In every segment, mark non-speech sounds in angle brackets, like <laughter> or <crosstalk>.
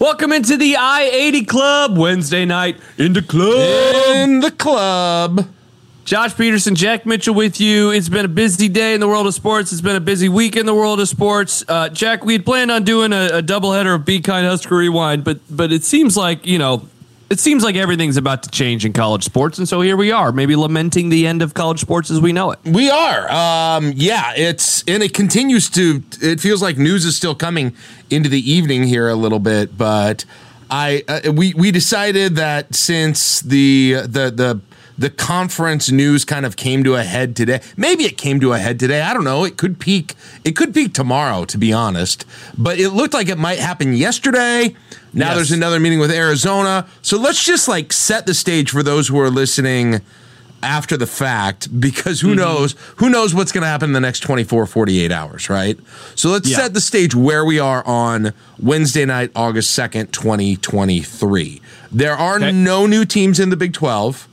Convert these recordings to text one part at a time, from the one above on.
Welcome into the I 80 Club Wednesday night in the club. In the club. Josh Peterson, Jack Mitchell with you. It's been a busy day in the world of sports. It's been a busy week in the world of sports. Uh, Jack, we had planned on doing a, a doubleheader of Be Kind Husker Rewind, but but it seems like you know, it seems like everything's about to change in college sports, and so here we are, maybe lamenting the end of college sports as we know it. We are. Um, yeah, it's and it continues to. It feels like news is still coming into the evening here a little bit, but I uh, we we decided that since the the the the conference news kind of came to a head today. Maybe it came to a head today. I don't know. It could peak. It could peak tomorrow, to be honest. But it looked like it might happen yesterday. Now Yes. there's another meeting with Arizona. So let's just like set the stage for those who are listening after the fact because who mm-hmm. knows who knows what's going to happen in the next 24 48 hours right so let's Yeah. set the stage where we are on wednesday night august 2nd 2023 there are Okay. no new teams in the big 12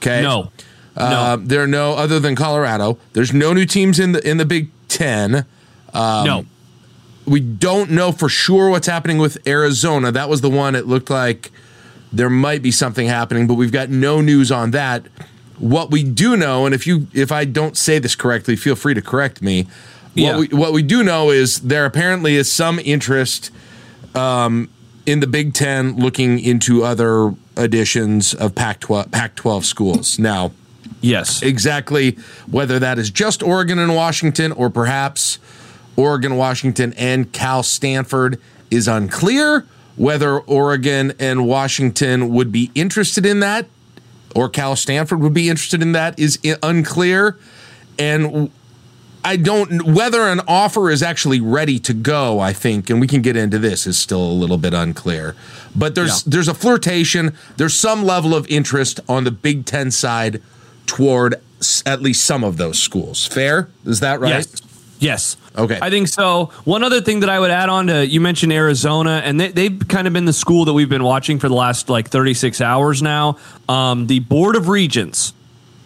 okay No, uh, no, there are no other than colorado there's no new teams in the in the big 10 no. we don't know for sure what's happening with Arizona. That was the one it looked like there might be something happening, but we've got no news on that. What we do know, and if you if I don't say this correctly, feel free to correct me. Yeah. What we what we do know is there apparently is some interest um, in the Big Ten looking into other editions of Pac-12 Pac-12 schools. Now, Yes. exactly whether that is just Oregon and Washington or perhaps Oregon, Washington, and Cal Stanford is unclear. Whether Oregon and Washington would be interested in that or Cal Stanford would be interested in that is unclear. And I don't whether an offer is actually ready to go, I think, and we can get into this is still a little bit unclear. But there's Yeah. there's a flirtation, there's some level of interest on the Big 10 side toward at least some of those schools. Fair? Is that right? Yes. Yes. Okay. I think so. One other thing that I would add on to you mentioned Arizona, and they, they've kind of been the school that we've been watching for the last like 36 hours now. Um, the Board of Regents,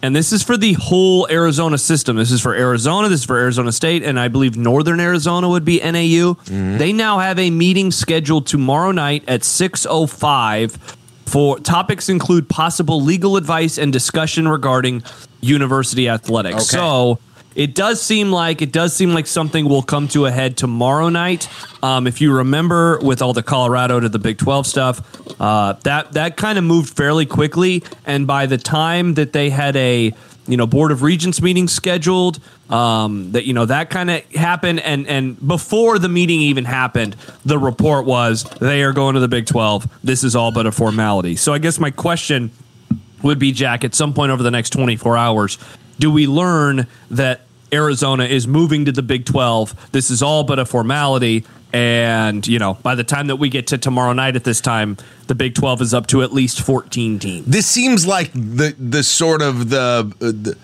and this is for the whole Arizona system. This is for Arizona, this is for Arizona State, and I believe Northern Arizona would be NAU. Mm-hmm. They now have a meeting scheduled tomorrow night at 6.05 for topics include possible legal advice and discussion regarding university athletics. Okay. So it does seem like it does seem like something will come to a head tomorrow night. Um, if you remember, with all the Colorado to the Big Twelve stuff, uh, that that kind of moved fairly quickly, and by the time that they had a you know board of regents meeting scheduled, um, that you know that kind of happened, and and before the meeting even happened, the report was they are going to the Big Twelve. This is all but a formality. So I guess my question would be Jack at some point over the next 24 hours do we learn that Arizona is moving to the Big 12 this is all but a formality. And you know by the time that we get to tomorrow night at this time the Big 12 is up to at least 14 teams. This seems like the the sort of the uh, the,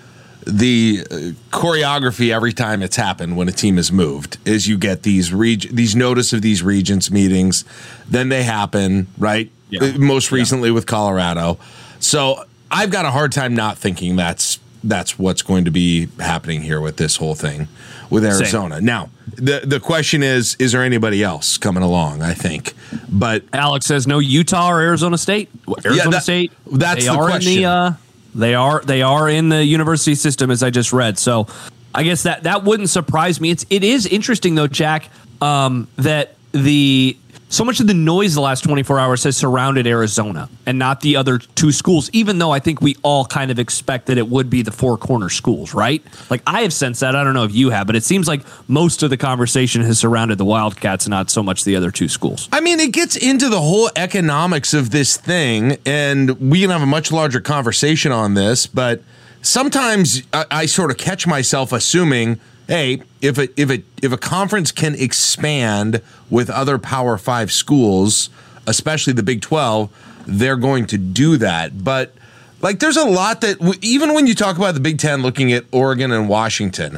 the uh, choreography every time it's happened when a team has moved is you get these reg- these notice of these regents meetings. Then they happen right? Yeah. Uh, most recently with Colorado. So I've got a hard time not thinking that's that's what's going to be happening here with this whole thing with Arizona. Now the the question is is there anybody else coming along I think? But Alex says no Utah or Arizona State. Arizona that- State? that's the question. the uh, they are they are in the university system as I just read. So I guess that that wouldn't surprise me. It's it is interesting though Jack um, that the so much of the noise the last 24 hours has surrounded Arizona and not the other two schools, even though I think we all kind of expect that it would be the four corner schools, right? Like I have sensed that. I don't know if you have, but it seems like most of the conversation has surrounded the Wildcats, not so much the other two schools. I mean, it gets into the whole economics of this thing, and we can have a much larger conversation on this. But sometimes I, I sort of catch myself assuming, hey, if a if a if a conference can expand with other Power Five schools, especially the Big Twelve, they're going to do that. But like, there's a lot that w- even when you talk about the Big Ten, looking at Oregon and Washington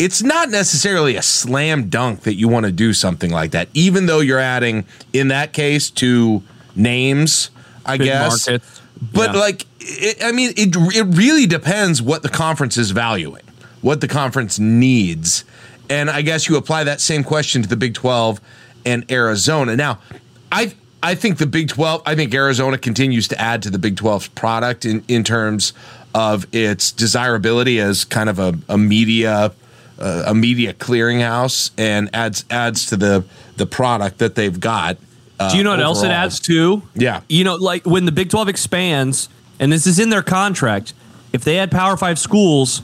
it's not necessarily a slam dunk that you want to do something like that, even though you're adding, in that case, to names, I Big guess. markets. But Yeah. like, it, I mean, it it really depends what the conference is valuing, what the conference needs, and I guess you apply that same question to the Big Twelve and Arizona. Now, I I think the Big 12, I think Arizona continues to add to the Big 12's product in, in terms of its desirability as kind of a, a media uh, a media clearinghouse and adds adds to the the product that they've got. Uh, Do you know what else it adds to? Yeah. You know, like when the Big 12 expands, and this is in their contract, if they add Power Five schools,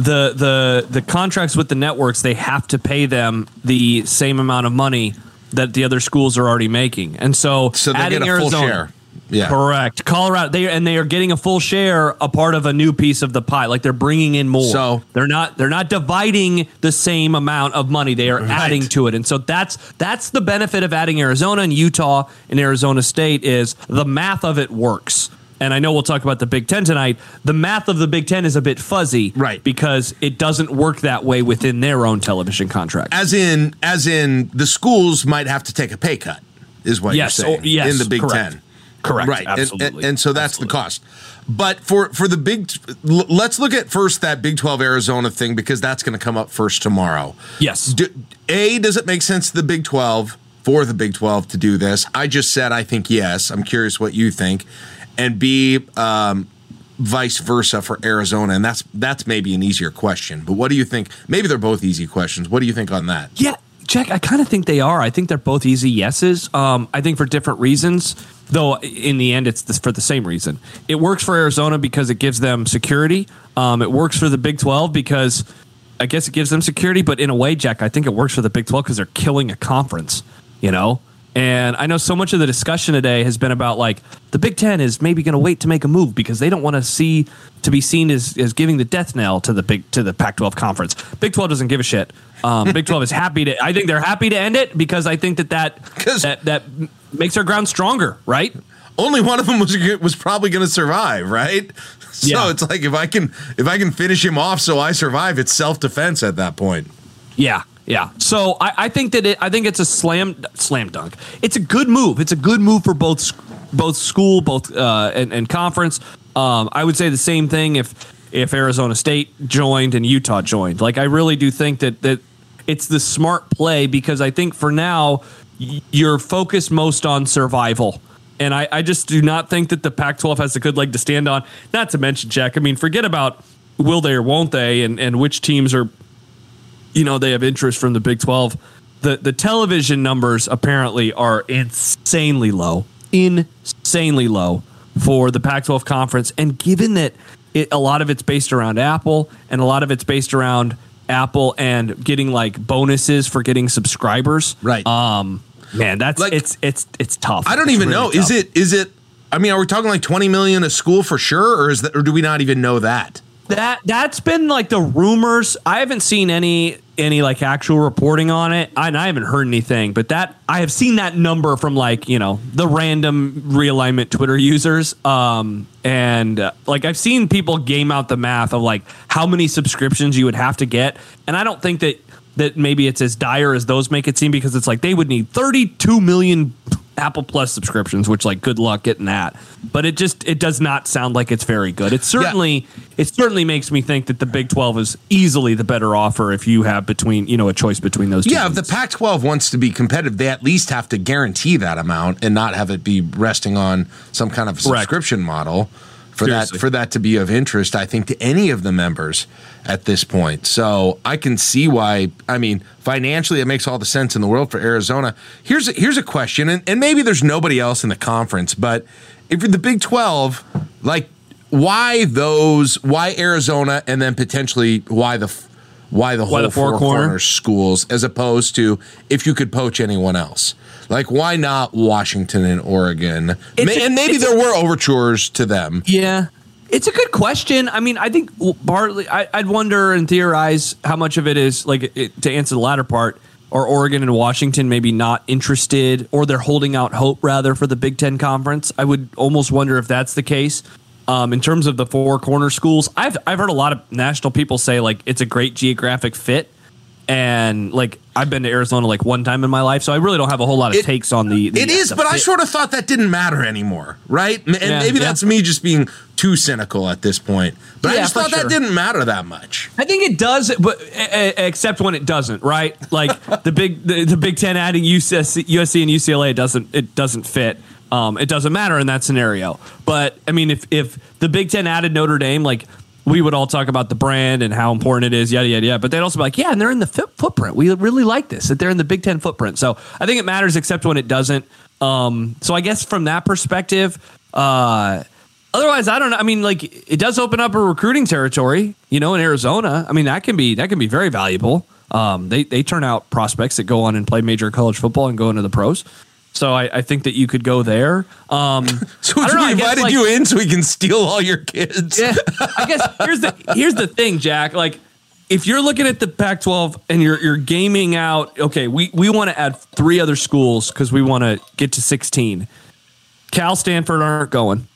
the the the contracts with the networks, they have to pay them the same amount of money that the other schools are already making. And so, So they adding get a Arizona, full share. Yeah. Correct. Colorado, they and they are getting a full share, a part of a new piece of the pie. Like they're bringing in more. So- they're not they're not dividing the same amount of money. They are adding to it, and so that's that's the benefit of adding Arizona and Utah and Arizona State is the math of it works. And I know we'll talk about the Big Ten tonight. The math of the Big Ten is a bit fuzzy, Right. Because it doesn't work that way within their own television contract. As in, as in, the schools might have to take a pay cut, is what Yes, you're saying. oh, yes, in the Big correct. Ten. Correct. Right. And- Absolutely. And, and so that's the cost. But for for the big, l- let's look at first that Big Twelve Arizona thing because that's going to come up first tomorrow. yes. Do, a, does it make sense to the Big 12 for the Big 12 to do this? I just said I think yes. I'm curious what you think. And B, um, vice versa for Arizona, and that's that's maybe an easier question. But what do you think? Maybe they're both easy questions. What do you think on that? Yeah, Jack, I kind of think they are. I think they're both easy yeses. Um, I think for different reasons, though. In the end, it's for the same reason. It works for Arizona because it gives them security. Um, it works for the Big Twelve because I guess it gives them security. But in a way, Jack, I think it works for the Big Twelve because they're killing a conference. You know. And I know so much of the discussion today has been about like the Big Ten is maybe going to wait to make a move because they don't want to see to be seen as, as giving the death knell to the big to the Pac-12 conference. Big 12 doesn't give a shit. Um, Big 12 is happy to. I think they're happy to end it because I think that that that that makes our ground stronger, right? Only one of them was was probably going to survive, right? <laughs> So Yeah. it's like if I can if I can finish him off, so I survive. It's self defense at that point. Yeah, yeah. So I, I think that it. I think it's a slam slam dunk. It's a good move. It's a good move for both both school, both uh, and, and conference. Um, I would say the same thing if if Arizona State joined and Utah joined. Like I really do think that that it's the smart play because I think for now you're focused most on survival. And I, I just do not think that the Pac 12 has a good leg to stand on. Not to mention, Jack, I mean, forget about will they or won't they and, and which teams are you know they have interest from the Big 12. The the television numbers apparently are insanely low, insanely low for the Pac-12 conference. And given that it, a lot of it's based around Apple and a lot of it's based around Apple and getting like bonuses for getting subscribers, Right. Um, man, that's Like- it's it's it's tough. I don't It's even really know. Is it is it? I mean, are we talking like twenty million a school for sure, or is that, or do we not even know that? That that's been like the rumors. I haven't seen any any like actual reporting on it, and I haven't heard anything. But that I have seen that number from like you know the random realignment Twitter <laughs> users, um, and uh, like I've seen people game out the math of like how many subscriptions you would have to get, and I don't think that that maybe it's as dire as those make it seem because it's like they would need 32 million Apple Plus subscriptions, which like good luck getting that. But it just it does not sound like it's very good. It certainly it certainly makes me think that the Big 12 is easily the better offer if you have between, you know, a choice between those two. Yeah, if the teams. Pac-12 wants to be competitive, they at least have to guarantee that amount and not have it be resting on some kind of Correct. subscription model for Seriously. that for that to be of interest. I think to any of the members at this point. So I can see why. I mean, financially, it makes all the sense in the world for Arizona. Here's a, here's a question, and, and maybe there's nobody else in the conference, but if you're the Big 12, like why those? Why Arizona, and then potentially why the why the whole the four four, corner? corners schools as opposed to if you could poach anyone else. Like why not Washington and Oregon? It's Ma- a- and maybe there were overtures to them. Yeah. It's a good question. I mean, I think partly I, I'd wonder and theorize how much of it is like it, to answer the latter part, are Oregon and Washington maybe not interested, or they're holding out hope rather for the Big Ten conference. I would almost wonder if that's the case. Um, in terms of the four corner schools, I've I've heard a lot of national people say like it's a great geographic fit, and like I've been to Arizona like one time in my life, so I really don't have a whole lot of It- takes on the. the It is, the but I sort of thought that didn't matter anymore, right? And Yeah, maybe yeah. that's me just being too cynical at this point. But I just thought sure. that didn't matter that much. I think it does, but except when it doesn't, right? Like <laughs> the big the, the Big Ten adding USC, USC and UCLA doesn't it doesn't fit. Um, it doesn't matter in that scenario. But I mean, if if the Big Ten added Notre Dame, like we would all talk about the brand and how important it is, yada yada yada. But they'd also be like, yeah, and they're in the fit footprint. We really like this that they're in the Big Ten footprint. So I think it matters, except when it doesn't. Um, so I guess from that perspective, uh, Otherwise, I don't know. I mean, like it does open up a recruiting territory, you know, in Arizona. I mean, that can be that can be very valuable. Um, they they turn out prospects that go on and play major college football and go into the pros. So I, I think that you could go there. Um, <laughs> So know, we invited like- you in so we can steal all your kids. yeah, I guess <laughs> here's the here's the thing, Jack. Like, if you're looking at the Pac-12 and you're you're gaming out, okay, we we want to add three other schools because we want to get to 16. Cal, Stanford aren't going.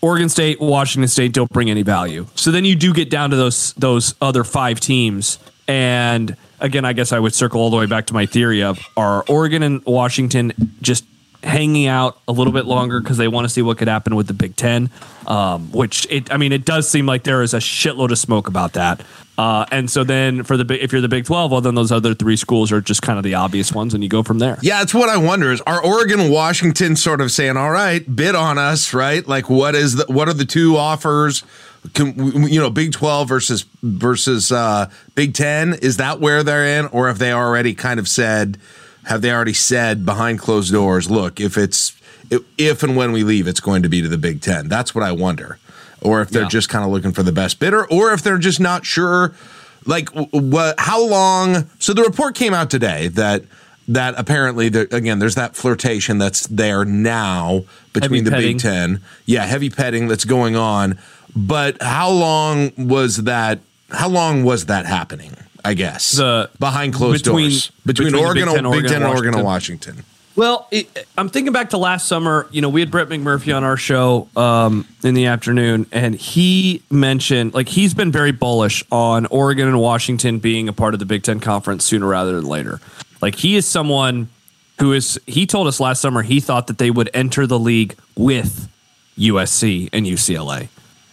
Oregon State, Washington State don't bring any value. So then you do get down to those those other five teams. And again, I guess I would circle all the way back to my theory of are Oregon and Washington just hanging out a little bit longer because they want to see what could happen with the Big Ten. Um, which it, I mean, it does seem like there is a shitload of smoke about that. Uh, and so then for the if you're the Big Twelve, well, then those other three schools are just kind of the obvious ones, and you go from there. Yeah, it's what I wonder is are Oregon and Washington sort of saying, "All right, bid on us, right? Like what is the what are the two offers? Can, you know, Big 12 versus versus uh Big 10, is that where they're in or have they already kind of said have they already said behind closed doors, look, if it's if, and when we leave it's going to be to the Big 10. That's what I wonder. Or if they're Yeah. just kind of looking for the best bidder or if they're just not sure like what how long so the report came out today that that apparently there, again there's that flirtation that's there now between Heavy the petting. big 10 yeah heavy petting that's going on but how long was that how long was that happening i guess The- behind closed between- doors between, between oregon, Big Ten, big Oregon, ten and and oregon and Washington. washington Well, it, I'm thinking back to last summer. You know, we had Brett McMurphy on our show um, in the afternoon, and he mentioned like he's been very bullish on Oregon and Washington being a part of the Big Ten conference sooner rather than later. Like he is someone who is. He told us last summer he thought that they would enter the league with USC and UCLA.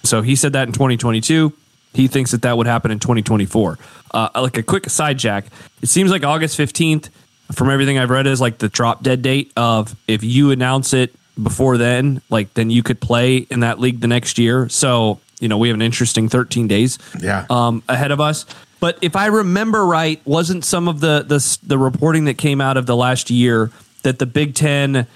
So he said that in 2022. He thinks that that would happen in 2024. Uh, like a quick side jack, it seems like August 15th, from everything I've read, is like the drop dead date of if you announce it before then, like then you could play in that league the next year. So you know we have an interesting 13 days Yeah. um, ahead of us. But if I remember right, wasn't some of the the the reporting that came out of the last year that the Big Ten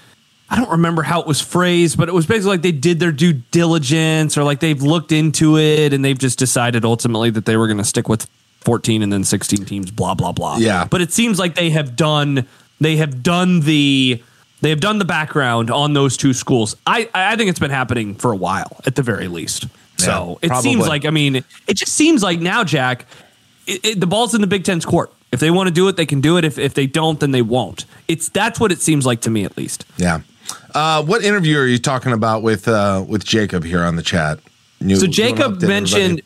I don't remember how it was phrased, but it was basically like they did their due diligence or like they've looked into it and they've just decided ultimately that they were going to stick with 14 and then 16 teams, blah, blah, blah. Yeah. But it seems like they have done, they have done the, they have done the background on those two schools. I, I think it's been happening for a while at the very least. So Yeah, it seems like, I mean, it just seems like now, Jack, it, it, the ball's in the Big Ten's court. If they want to do it, they can do it. If, if they don't, then they won't. It's that's what it seems like to me, at least. yeah uh what interview are you talking about with uh with jacob here on the chat New- So Jacob mentioned everybody?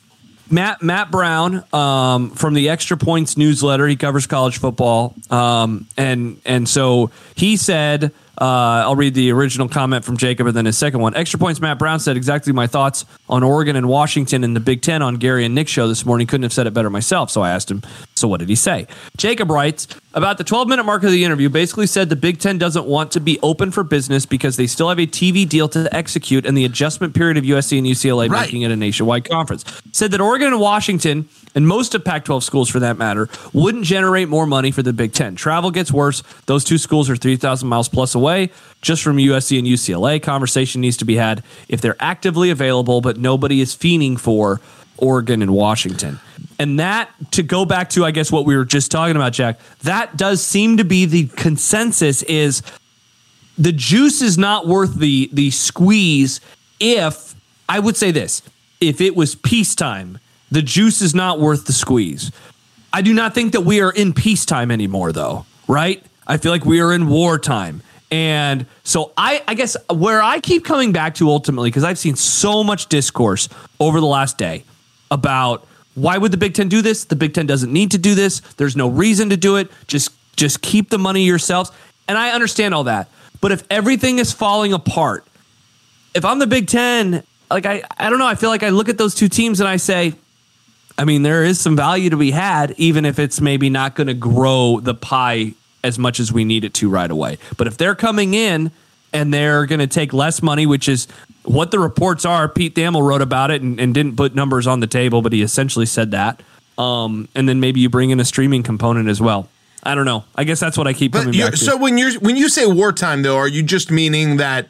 Matt Matt Brown um, from the Extra Points newsletter. He covers college football, um, and and so he said. Uh, I'll read the original comment from Jacob and then his second one. Extra points. Matt Brown said exactly my thoughts on Oregon and Washington in the Big Ten on Gary and Nick's show this morning. Couldn't have said it better myself. So I asked him. So what did he say? Jacob writes about the 12 minute mark of the interview. Basically said the Big Ten doesn't want to be open for business because they still have a TV deal to execute and the adjustment period of USC and UCLA Right. making it a nationwide conference. Said that Oregon and Washington, and most of Pac 12 schools for that matter, wouldn't generate more money for the Big Ten. Travel gets worse. Those two schools are 3,000 miles plus away just from USC and UCLA. Conversation needs to be had if they're actively available, but nobody is fiending for Oregon and Washington. And that, to go back to, I guess, what we were just talking about, Jack, that does seem to be the consensus is the juice is not worth the the squeeze if I would say this if it was peacetime the juice is not worth the squeeze I do not think that we are in peacetime anymore though right I feel like we are in wartime and so I I guess where I keep coming back to ultimately because I've seen so much discourse over the last day about why would the Big Ten do this? The Big Ten doesn't need to do this. There's no reason to do it. Just just keep the money yourselves. And I understand all that. But if everything is falling apart, if I'm the Big Ten, like I, I don't know, I feel like I look at those two teams and I say, I mean, there is some value to be had, even if it's maybe not going to grow the pie as much as we need it to right away. But if they're coming in and they're going to take less money, which is what the reports are, Pete Thamel wrote about it and, and didn't put numbers on the table, but he essentially said that. Um, and then maybe you bring in a streaming component as well. I don't know. I guess that's what I keep coming back to. So when you're when you say wartime though, are you just meaning that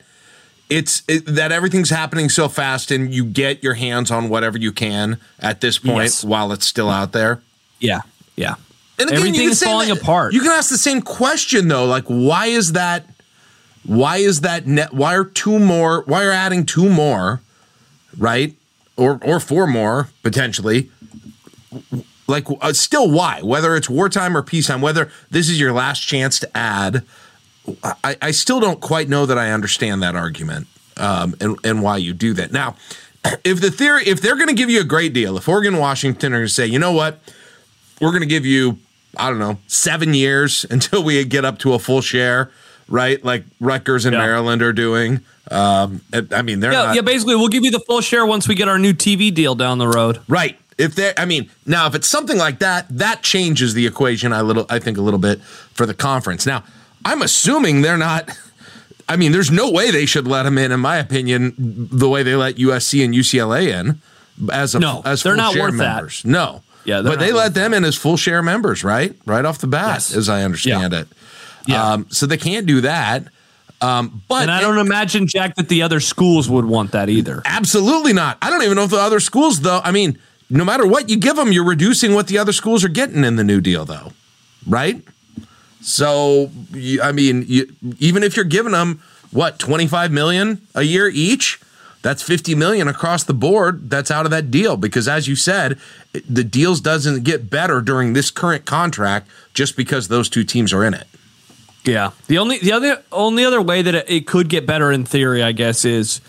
it's it, that everything's happening so fast and you get your hands on whatever you can at this point Yes. while it's still out there? yeah, yeah. And again, you can is say falling that- apart. You can ask the same question though, like why is that? Why is that net? Why are two more? Why are adding two more? Right, or or four more potentially? Like uh, still why? Whether it's wartime or peacetime, whether this is your last chance to add, I, I still don't quite know that I understand that argument um, and and why you do that. Now, <clears throat> if the theory, if they're going to give you a great deal, if Oregon, Washington are going to say, you know what, we're going to give you, I don't know, seven years <laughs> until we get up to a full share, right? Like Rutgers and Yeah. Maryland are doing. Um, I mean, they're Yeah, not yeah, basically, we'll give you the full share once we get our new TV deal down the road. right. If they, I mean, now if it's something like that, that changes the equation. I little, I think a little bit for the conference. Now, I'm assuming they're not. I mean, there's no way they should let them in, in my opinion, the way they let USC and UCLA in as a No, as they're full not share worth that. members. No, Yeah, but they let them in as full share members, right? Right off the bat, Yes. as I understand it. Yeah. Um, so they can't do that. Um, but And I don't imagine, Jack, that the other schools would want that either. Absolutely not. I don't even know if the other schools, though. I mean, no matter what you give them, you're reducing what the other schools are getting in the new deal, though, right? So, I mean, you, even if you're giving them what 25 million a year each, that's 50 million across the board. That's out of that deal because, as you said, the deals doesn't get better during this current contract just because those two teams are in it. Yeah. The only the other only other way that it, it could get better in theory, I guess, is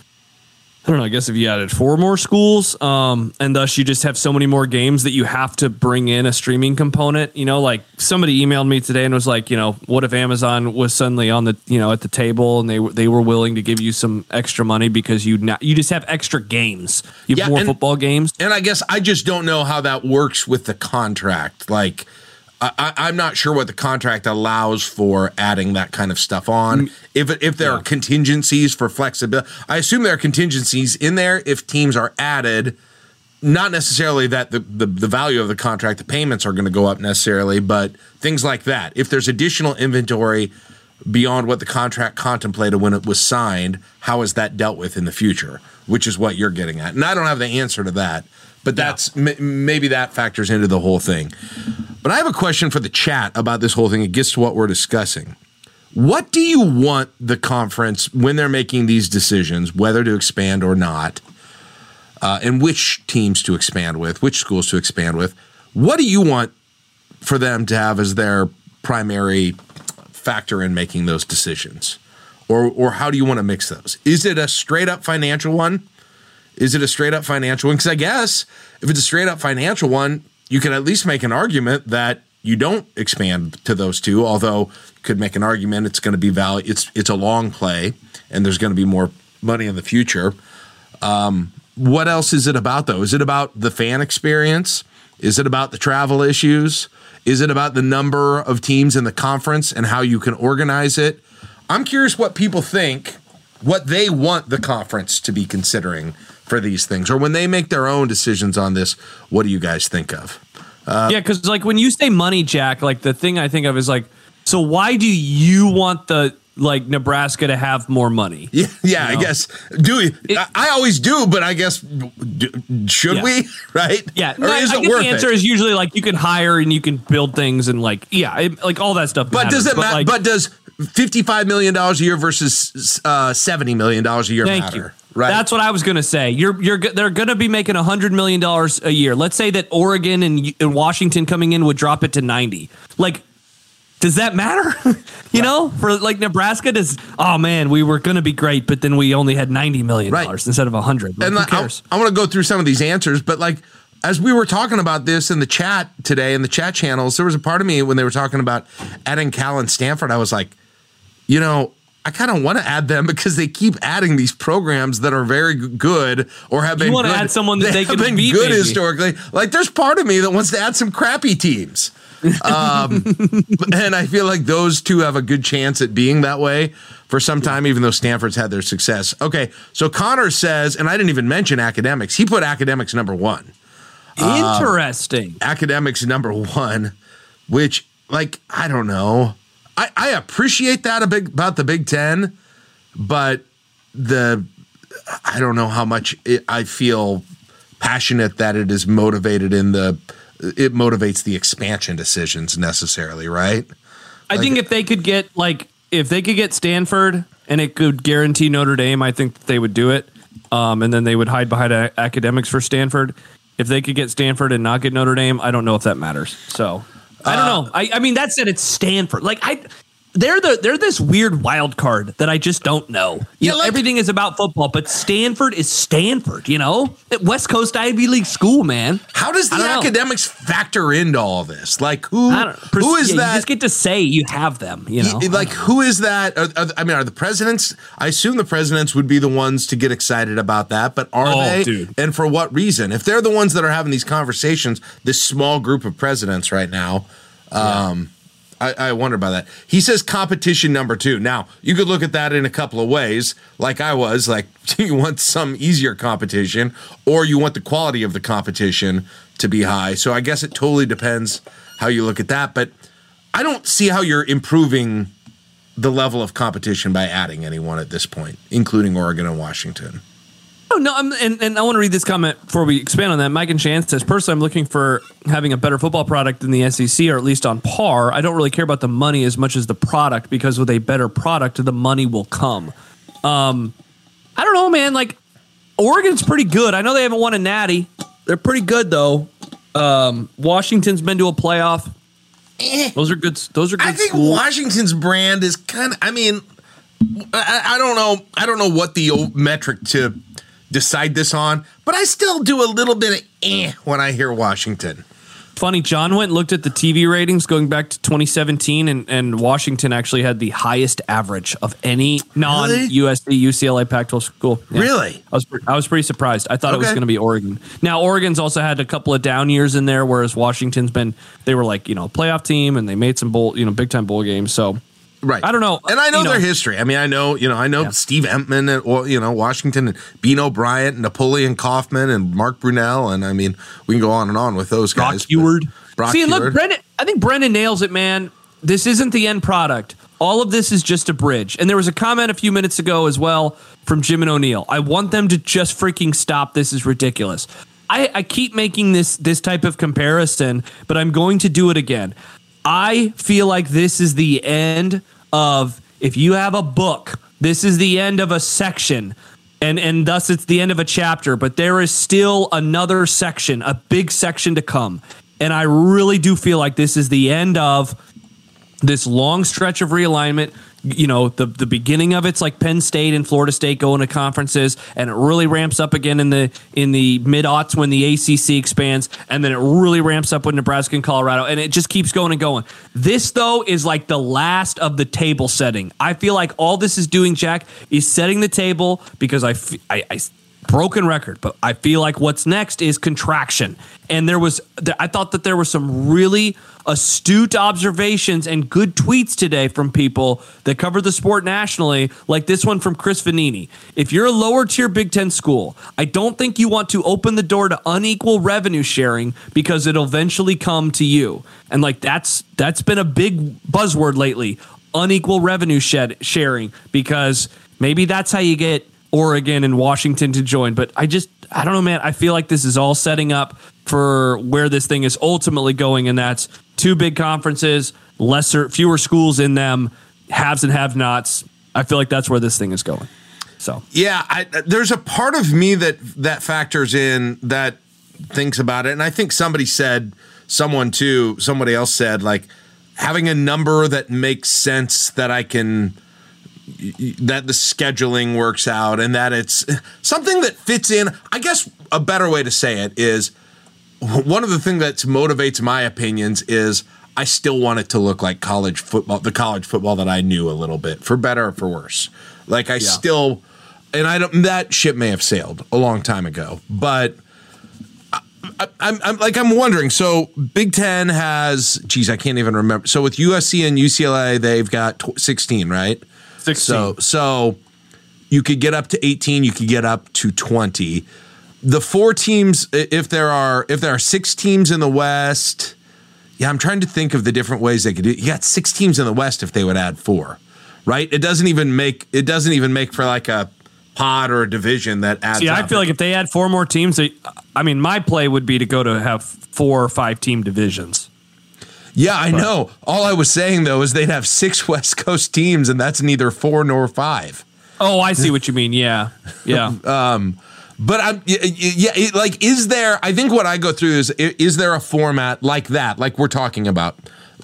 I don't know. I guess if you added four more schools, um, and thus you just have so many more games that you have to bring in a streaming component. You know, like somebody emailed me today and was like, you know, what if Amazon was suddenly on the you know at the table and they were- they were willing to give you some extra money because you not, you just have extra games. You have Yeah, more and- football games. And I guess I just don't know how that works with the contract. Like, I, I'm not sure what the contract allows for adding that kind of stuff on. Mm. If if there are contingencies for flexibility, I assume there are contingencies in there if teams are added. Not necessarily that the, the, the value of the contract, the payments are going to go up necessarily, but things like that. If there's additional inventory beyond what the contract contemplated when it was signed, how is that dealt with in the future? Which is what you're getting at. And I don't have the answer to that, but that's m- maybe that factors into the whole thing. But I have a question for the chat about this whole thing. It gets to what we're discussing. What do you want the conference when they're making these decisions, whether to expand or not, uh, and which teams to expand with, which schools to expand with? What do you want for them to have as their primary factor in making those decisions? Or, or how do you want to mix those? Is it a straight up financial one? Is it a straight up financial one? Because I guess if it's a straight up financial one, you could at least make an argument that you don't expand to those two. Although could make an argument it's going to be value. It's it's a long play, and there's going to be more money in the future. Um, what else is it about though? Is it about the fan experience? Is it about the travel issues? Is it about the number of teams in the conference and how you can organize it? I'm curious what people think, what they want the conference to be considering for these things, or when they make their own decisions on this. What do you guys think of? yeah, because like when you say money, Jack, like the thing I think of is like, so why do you want the like Nebraska to have more money? <laughs> Yeah, yeah. I know? guess do we? I, I always do, but I guess do, should Yeah. we? <laughs> Right? Yeah, Or no, is I it guess worth the answer it? is usually like you can hire and you can build things and like yeah, it, like all that stuff. But matters, does it matter? like, but does fifty-five million dollars a year versus uh, seventy million dollars a year Thank matter? you. Right. That's what I was going to say. You're you're they're going to be making a hundred million dollars a year. Let's say that Oregon and, and Washington coming in would drop it to ninety. Like, does that matter? <laughs> you know, for like Nebraska, does oh man, we were going to be great, but then we only had ninety million dollars Right. instead of a hundred. Like, and who like, I, cares? I want to go through some of these answers, but like as we were talking about this in the chat today in the chat channels, there was a part of me when they were talking about adding Cal and Stanford. I was like, you know, I kind of want to add them <laughs> because they keep adding these programs that are very good or have been. You wanna add someone that they have can been beat, good maybe. historically. Like, there's part of me that wants to add some crappy teams, um, <laughs> and I feel like those two have a good chance at being that way for some time, even though Stanford's had their success. Okay, so Connor says, and I didn't even mention academics. He put academics number one Interesting. academics number one, which like I don't know. I, I appreciate that a big about the Big Ten, but the I don't know how much it, I feel passionate that it is motivated in the it motivates the expansion decisions necessarily, right? I think if they could get like if they could get Stanford and it could guarantee Notre Dame, I think that they would do it. Um, and then they would hide behind a- academics for Stanford. If they could get Stanford and not get Notre Dame, I don't know if that matters. So I don't Uh, know. I, I mean, that said, it's Stanford. Like I, they're the they're this weird wild card that I just don't know. You Yeah, know, like- everything is about football, but Stanford is Stanford. You know, West Coast Ivy League school, man. How does the don't know. academics factor into all this? Like who don't. who is yeah, that? You just get to say you have them. You know, like who is that? Are, are- I mean, are the presidents? I assume the presidents would be the ones to get excited about that, but are Oh, they? dude. And for what reason? If they're the ones that are having these conversations, this small group of presidents right now, um, I, I wonder about that. He says competition number two. Now you could look at that in a couple of ways. Like I was, like <laughs> you want some easier competition, or you want the quality of the competition to be high. So I guess it totally depends how you look at that, but. I don't see how you're improving the level of competition by adding anyone at this point, including Oregon and Washington. Oh no, I'm, and, and I want to read this comment before we expand on that. Mike and Chance says, personally, I'm looking for having a better football product than the SEC, or at least on par. I don't really care about the money as much as the product, because with a better product, the money will come. Um, I don't know, man. Like Oregon's pretty good. I know they haven't won a Natty. They're pretty good though. Um, Washington's been to a playoff. Those are good. Those are good I think schools. Washington's brand is kind of. I mean, I, I don't know. I don't know what the old metric to decide this on, but I still do a little bit of eh when I hear Washington. Funny, John went and looked at the TV ratings going back to 2017, and, and Washington actually had the highest average of any non USC UCLA Pac-12 school. Yeah. Really? I was I was pretty surprised. I thought it was going to be Oregon. Now Oregon's also had a couple of down years in there, whereas Washington's been they were like you know a playoff team and they made some bowl you know big time bowl games. So Right. I don't know. And I know You know- their history. I mean, I know, you know, I know Yeah. Steve Emtman and, or, you know, Washington and Beno Bryant and Napoleon Kaufman and Mark Brunell. And I mean, we can go on and on with those Brock guys. but- Huard. Brock See, and look, Huard. Brendan. I think Brendan nails it, man. This isn't the end product. All of this is just a bridge. And there was a comment a few minutes ago as well from Jim and O'Neill. I want them to just freaking stop. This is ridiculous. I, I keep making this this type of comparison, but I'm going to do it again. I feel like this is the end of if you have a book, this is the end of a section. And and thus it's the end of a chapter but there is still another section a big section to come. And i really do feel like this is the end of this long stretch of realignment you know the the beginning of it's like Penn State and Florida State going to conferences and it really ramps up again in the in the mid aughts when the ACC expands and then it really ramps up with Nebraska and Colorado and it just keeps going and going. This though is like the last of the table setting. I feel like all this is doing Jack is setting the table because I f- I, I broken record, but I feel like what's next is contraction. And there was, I thought that there were some really astute observations and good tweets today from people that cover the sport nationally, like this one from Chris Vannini. If you're a lower tier Big Ten school, I don't think you want to open the door to unequal revenue sharing because it'll eventually come to you. And like that's that's been a big buzzword lately, unequal revenue shed sharing because maybe that's how you get Oregon and Washington to join. But I just, I don't know, man. I feel like this is all setting up for where this thing is ultimately going, and that's two big conferences, lesser, fewer schools in them, haves and have nots. I feel like that's where this thing is going. So Yeah, I, there's a part of me that that factors in that thinks about it, and I think somebody said, someone too, somebody else said, like having a number that makes sense that I can that the scheduling works out and that it's something that fits in. I guess a better way to say it is one of the things that motivates my opinions is I still want it to look like college football, the college football that I knew a little bit, for better or for worse. Like I still, and I don't. That ship may have sailed a long time ago, but. I, I'm, I'm like I'm wondering. So Big Ten has, geez, I can't even remember. So with USC and UCLA, they've got tw- 16, right? 16. So so you could get up to 18, you could get up to 20. The four teams, if there are if there are six teams in the West, yeah, I'm trying to think of the different ways they could do. You got six teams in the West if they would add four, right? It doesn't even make it doesn't even make for like a pod or a division that adds. See, I feel like if they add four more teams, they, I mean, my play would be to go to have four or five team divisions. yeah, I know. All I was saying though is they'd have six <laughs> West Coast teams, and that's neither four nor five. Oh, I see what you mean. Yeah, yeah. <laughs> Um, But I'm yeah, it, like is there? I think what I go through is is there a format like that, like we're talking about,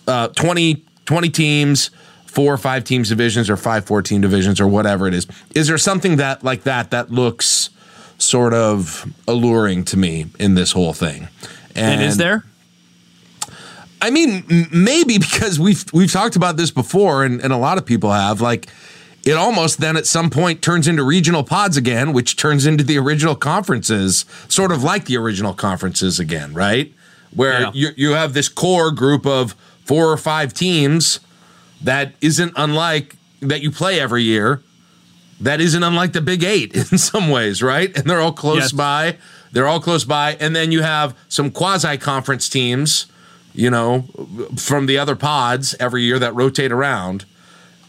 uh, 20, 20 teams, four or five teams divisions, or five four team divisions, or whatever it is. Is there something that like that that looks sort of alluring to me in this whole thing? and is there? I mean, m- maybe because we've we've talked about this before, and, and a lot of people have. Like, it almost then at some point turns into regional pods again, which turns into the original conferences, sort of like the original conferences again, right? Where Yeah. you you have this core group of four or five teams that isn't unlike that you play every year. That isn't unlike the Big Eight <laughs> in some ways, right? And they're all close Yes. by. They're all close by, and then you have some quasi-conference teams you know, from the other pods every year that rotate around.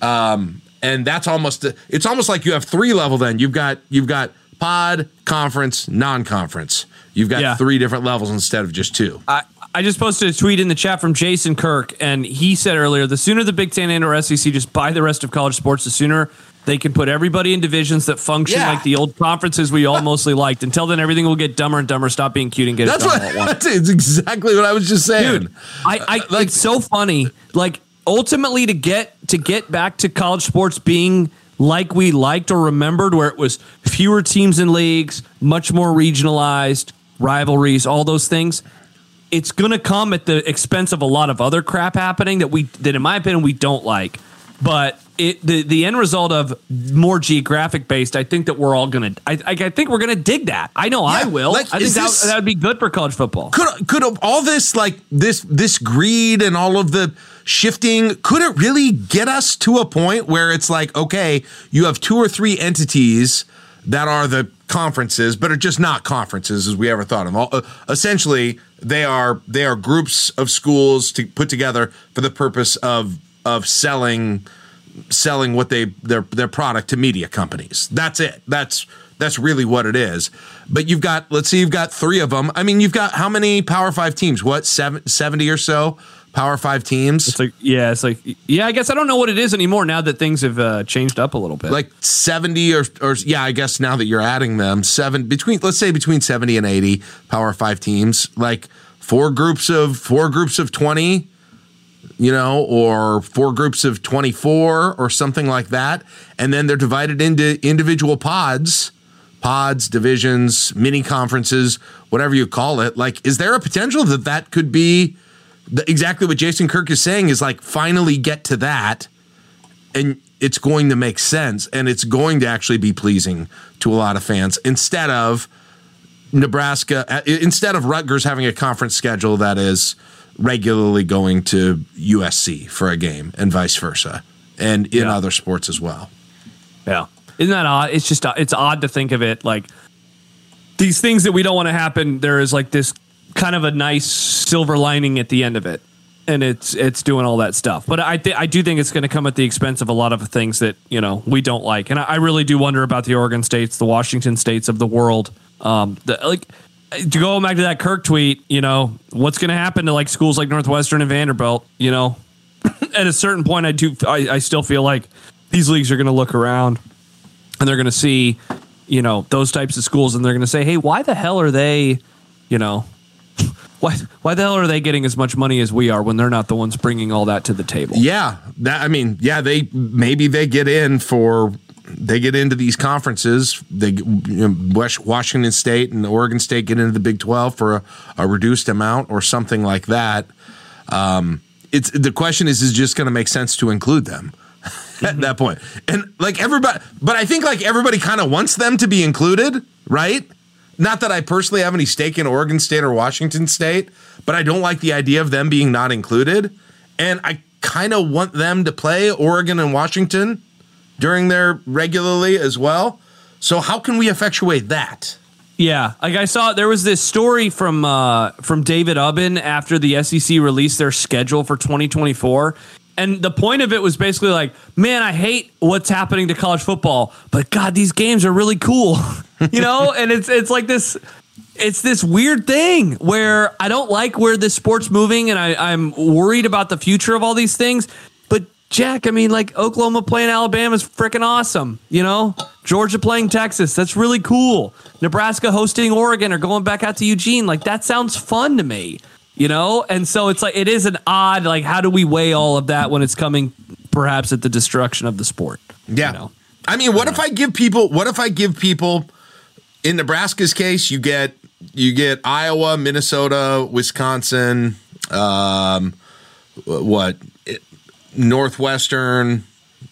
Um, and that's almost it's almost like you have three level then. You've got you've got pod, conference, non-conference. You've got Yeah. three different levels instead of just two. I, I just posted a tweet in the chat from Jason Kirk, and he said earlier the sooner the Big Ten and or SEC just buy the rest of college sports, the sooner they can put everybody in divisions that function Yeah. like the old conferences we all mostly <laughs> liked. Until then, everything will get dumber and dumber. Stop being cute and get That's it what done all at <laughs> once. that's it's exactly what I was just saying. dude. I, I like it's so funny. Like ultimately, to get to get back to college sports being like we liked or remembered, where it was fewer teams and leagues, much more regionalized rivalries, all those things. It's going to come at the expense of a lot of other crap happening that we that, in my opinion, we don't like. But it the the end result of more geographic based, I think that we're all gonna. I I, I think we're gonna dig that. I know I will. like, I think that, this- that would be good for college football. could could all this like this this greed and all of the shifting could it really get us to a point where it's like okay you have two or three entities that are the conferences but are just not conferences as we ever thought of all, uh, essentially they are they are groups of schools to put together for the purpose of of selling selling what they their their product to media companies. That's it. That's that's really what it is. But you've got let's see, you've got three of them. I mean, you've got how many Power Five teams? What seven, 70 or so Power Five teams? It's like yeah, it's like yeah. I guess I don't know what it is anymore now that things have uh, changed up a little bit. like 70 or or yeah, I guess now that you're adding them, seven between let's say between 70 and 80 Power 5 teams, like four groups of four groups of 20, you know, or four groups of 24 or something like that, and then they're divided into individual pods. Pods, divisions, mini conferences, whatever you call it. Like, is there a potential that that could be the, exactly what Jason Kirk is saying? Is like finally get to that, and it's going to make sense and it's going to actually be pleasing to a lot of fans instead of Nebraska uh, instead of Rutgers having a conference schedule that is regularly going to USC for a game and vice versa and in Yeah. other sports as well. yeah, isn't that odd? It's just it's odd to think of it like these things that we don't want to happen. There is like this kind of a nice silver lining at the end of it, and it's it's doing all that stuff. But I th- I do think it's going to come at the expense of a lot of things that you know we don't like, and I, I really do wonder about the Oregon states, the Washington states of the world. Um, the, like to go back to that Kirk tweet, you know, what's going to happen to like schools like Northwestern and Vanderbilt? You know, <coughs> at a certain point, I do I, I still feel like these leagues are going to look around and they're going to see, you know, those types of schools, and they're going to say, hey, why the hell are they, you know. Why, why the hell are they getting as much money as we are when they're not the ones bringing all that to the table? Yeah, that I mean, yeah, they maybe they get in for they get into these conferences. They you know, Washington State and Oregon State get into the Big Twelve for a, a reduced amount or something like that. Um, it's the question is is just going to make sense to include them <laughs> at that. And like everybody, but I think like everybody kind of wants them to be included, right? Not that I personally have any stake in Oregon State or Washington State, but I don't like the idea of them being not included. And I kind of want them to play Oregon and Washington during their regularly as well. So how can we effectuate that? Yeah, like I saw there was this story from uh, from David Ubben after the SEC released their schedule for 2024. And the point of it was basically like, man, I hate what's happening to college football, but God, these games are really cool, <laughs> you know. and it's it's like this, it's this weird thing where I don't like where this sport's moving, and I, I'm worried about the future of all these things. But Jack, I mean, like Oklahoma playing Alabama is freaking awesome. You know, Georgia playing Texas, that's really cool. Nebraska hosting Oregon or going back out to Eugene, like that sounds fun to me. You know, and so it's like it is an odd, like, how do we weigh all of that when it's coming perhaps at the destruction of the sport? Yeah. You know? I mean, what I if I give people? What if I give people? In Nebraska's case, you get you get Iowa, Minnesota, Wisconsin. Um, what Northwestern.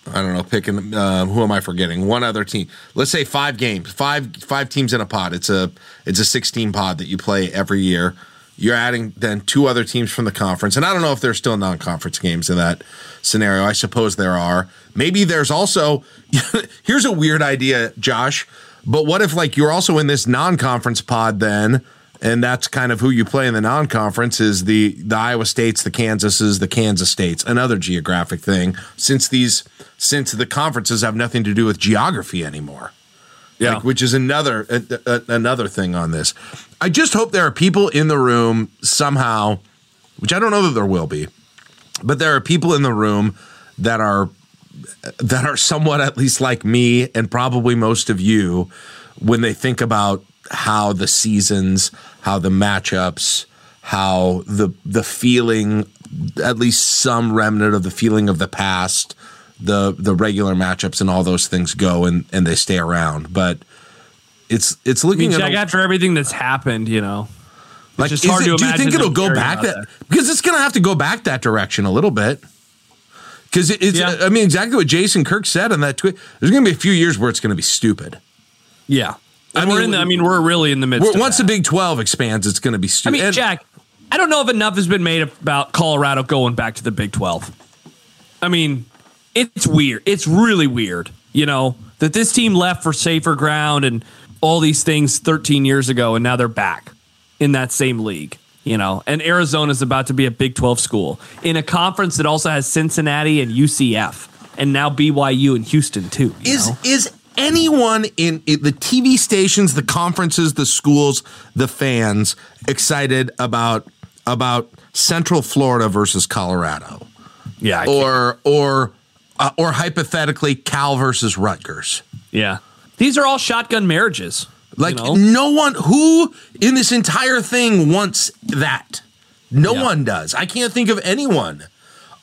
I don't know. Picking uh, who am I forgetting? One other team. Let's say five games, five five teams in a pod. It's a it's a sixteen pod that you play every year. You're adding then two other teams from the conference, and I don't know if there's still non-conference games in that scenario. I suppose there are. Maybe there's also. <laughs> here's a weird idea, Josh. But what if like you're also in this non-conference pod then? and that's kind of who you play in the non-conference is the the Iowa States, the Kansases, the Kansas States. Another geographic thing since these since the conferences have nothing to do with geography anymore. Yeah, like, which is another a, a, another thing on this. I just hope there are people in the room somehow, which I don't know that there will be, but there are people in the room that are that are somewhat at least like me and probably most of you when they think about how the seasons, how the matchups, how the the feeling, at least some remnant of the feeling of the past, the the regular matchups and all those things go and and they stay around. But it's it's looking I mean, Jack, at after everything that's happened, you know. Like, just hard it, to do you think it'll go back that, that, because it's going to have to go back that direction a little bit? Because it's, yeah. I mean, exactly what Jason Kirk said on that tweet. There's going to be a few years where it's going to be stupid. Yeah, I mean, we're in the, I mean, we're really in the midst. once the Big Twelve expands, it's going to be stupid. I mean, Jack, I don't know if enough has been made about Colorado going back to the Big Twelve. I mean, it's weird. It's really weird. You know that this team left for safer ground and all these things 13 years ago, and now they're back in that same league. You know, and Arizona is about to be a Big 12 school in a conference that also has Cincinnati and UCF, and now BYU and Houston too. Is know? is anyone in, in, the TV stations, the conferences, the schools, the fans excited about about Central Florida versus Colorado? Yeah, or or uh, or hypothetically Cal versus Rutgers. Yeah, these are all shotgun marriages. Like you know? no one who in this entire thing wants that. No yeah. one does. I can't think of anyone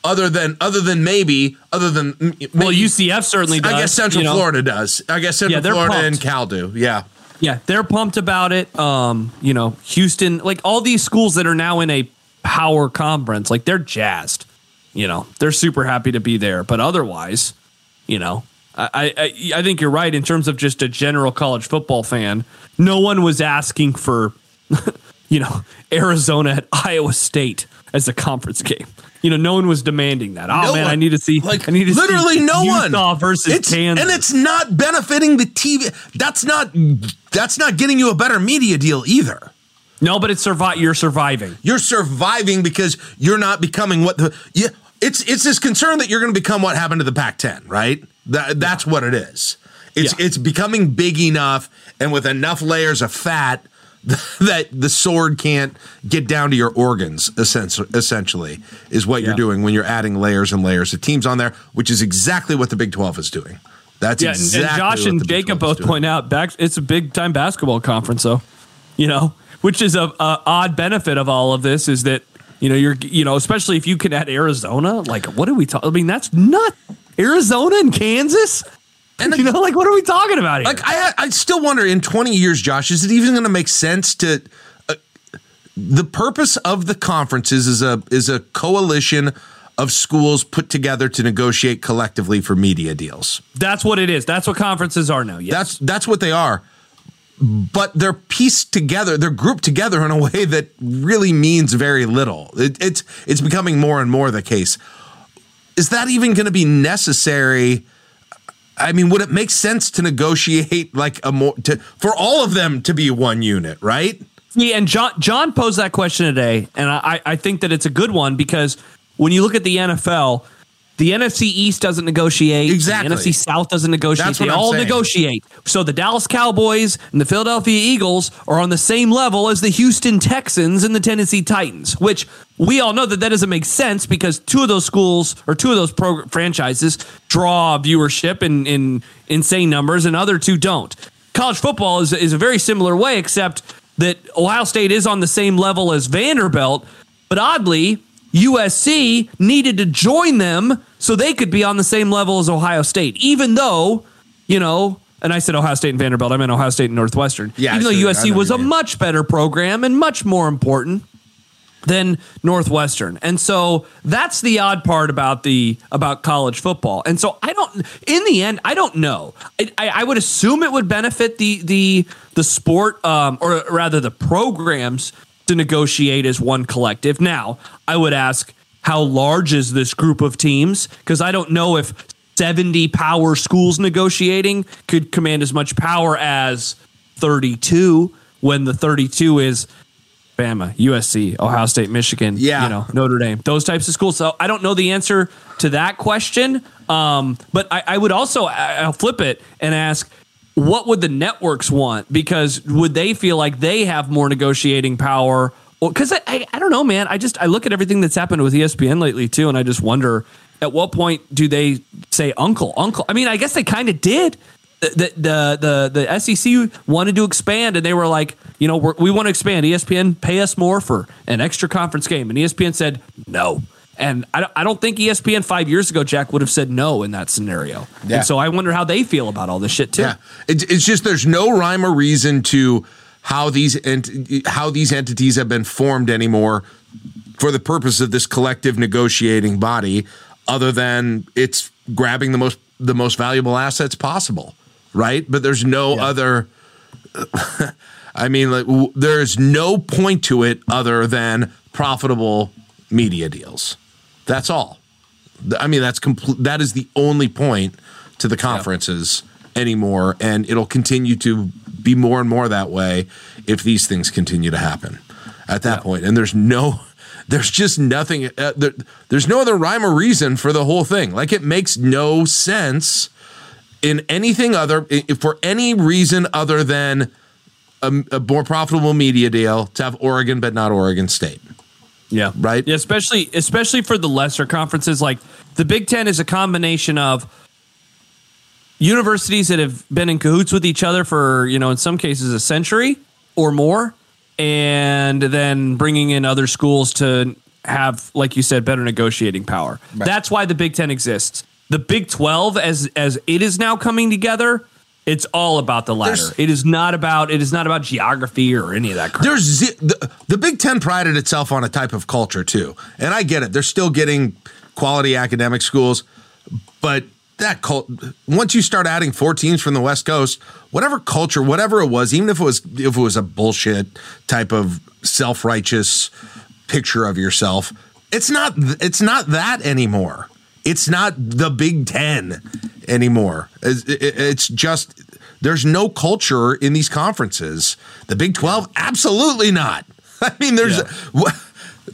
other than other than maybe other than maybe, well UCF certainly does. I guess Central you know? Florida does. I guess Central yeah, Florida pumped. and Cal do. Yeah. Yeah, they're pumped about it. Um, you know, Houston, like all these schools that are now in a power conference, like they're jazzed. You know, they're super happy to be there. But otherwise, you know, I, I I think you're right in terms of just a general college football fan. No one was asking for, <laughs> you know, Arizona at Iowa State as a conference game. You know, no one was demanding that. Oh no man, one, I need to see like I need to literally no Utah one versus it's, Kansas, and it's not benefiting the TV. That's not that's not getting you a better media deal either. No, but it's survive. You're surviving. You're surviving because you're not becoming what the yeah. It's it's this concern that you're going to become what happened to the Pac-10, right? That that's what it is. It's yeah. it's becoming big enough and with enough layers of fat <laughs> that the sword can't get down to your organs essentially is what yeah. you're doing when you're adding layers and layers of teams on there which is exactly what the big 12 is doing that's yeah, exactly and josh and jacob both point out back it's a big time basketball conference though you know which is a, a uh, odd benefit of all of this is that you know you're you know especially if you can add arizona like what do we talk i mean that's not arizona and kansas And you know, like what are we talking about here? Like I, I still wonder in 20 years, Josh, is it even going to make sense to? Uh, the purpose of the conferences is a is a coalition of schools put together to negotiate collectively for media deals. That's what it is. That's what conferences are now. Yes. That's that's what they are. But they're pieced together, they're grouped together in a way that really means very little. It, it's it's becoming more and more the case. Is that even going to be necessary? I mean, would it make sense to negotiate like a more to for all of them to be one unit, right? Yeah, and John John posed that question today, and I, I think that it's a good one because when you look at the NFL, the NFC East doesn't negotiate. Exactly. The NFC South doesn't negotiate. That's what they all saying. negotiate. So the Dallas Cowboys and the Philadelphia Eagles are on the same level as the Houston Texans and the Tennessee Titans, which we all know that that doesn't make sense because two of those schools or two of those pro- franchises draw viewership in, in insane numbers and other two don't. College football is, is a very similar way, except that Ohio State is on the same level as Vanderbilt, but oddly, USC needed to join them so they could be on the same level as Ohio State, even though, you know, and I said Ohio State and Vanderbilt, I meant Ohio State and Northwestern. Yeah, even though sure, USC was a much better program and much more important than Northwestern. And so that's the odd part about the about college football. And so I don't in the end, I don't know. I, I, I would assume it would benefit the the the sport um, or rather the programs to negotiate as one collective. Now, I would ask how large is this group of teams? Because I don't know if 70 power schools negotiating could command as much power as 32 when the 32 is Bama, USC, Ohio State, Michigan, Yeah. you know, Notre Dame, those types of schools. So I don't know the answer to that question. Um, but I, I would also I'll flip it and ask, what would the networks want? Because would they feel like they have more negotiating power? Because I, I, I don't know, man. I just I look at everything that's happened with ESPN lately too, and I just wonder at what point do they say uncle, uncle? I mean, I guess they kind of did the the the the SEC wanted to expand, and they were like, you know, we're, we want to expand. ESPN pay us more for an extra conference game, and ESPN said no. And I don't, I don't think ESPN five years ago, Jack would have said no in that scenario. Yeah. And so I wonder how they feel about all this shit too. Yeah, it's, it's just there's no rhyme or reason to how these ent- how these entities have been formed anymore for the purpose of this collective negotiating body, other than it's grabbing the most the most valuable assets possible, right? But there's no other. <laughs> I mean, like w- there's no point to it other than profitable media deals. That's all. I mean, that's complete. That is the only point to the conferences anymore, and it'll continue to be more and more that way if these things continue to happen. At that point, and there's no, <laughs> there's just nothing. Uh, there, there's no other rhyme or reason for the whole thing. Like it makes no sense in anything other for any reason other than a, a more profitable media deal to have Oregon, but not Oregon State. Yeah. Right? Yeah, especially especially for the lesser conferences. Like the Big Ten is a combination of universities that have been in cahoots with each other for, you know, in some cases a century or more, and then bringing in other schools to have, like you said, better negotiating power. That's why the Big Ten exists. The Big Twelve, as as it is now coming together, it's all about the latter. There's- it is not about it is not about geography or any of that crap. There's the, the Big Ten prided itself on a type of culture too, and I get it. They're still getting quality academic schools, but that cult once you start adding four teams from the West Coast, whatever culture, whatever it was, even if it was if it was a bullshit type of self righteous picture of yourself, it's not it's not that anymore. It's not the Big Ten anymore. It's, it's just there's no culture in these conferences. The Big Twelve, absolutely not. <laughs> I mean, there's Yeah. <laughs>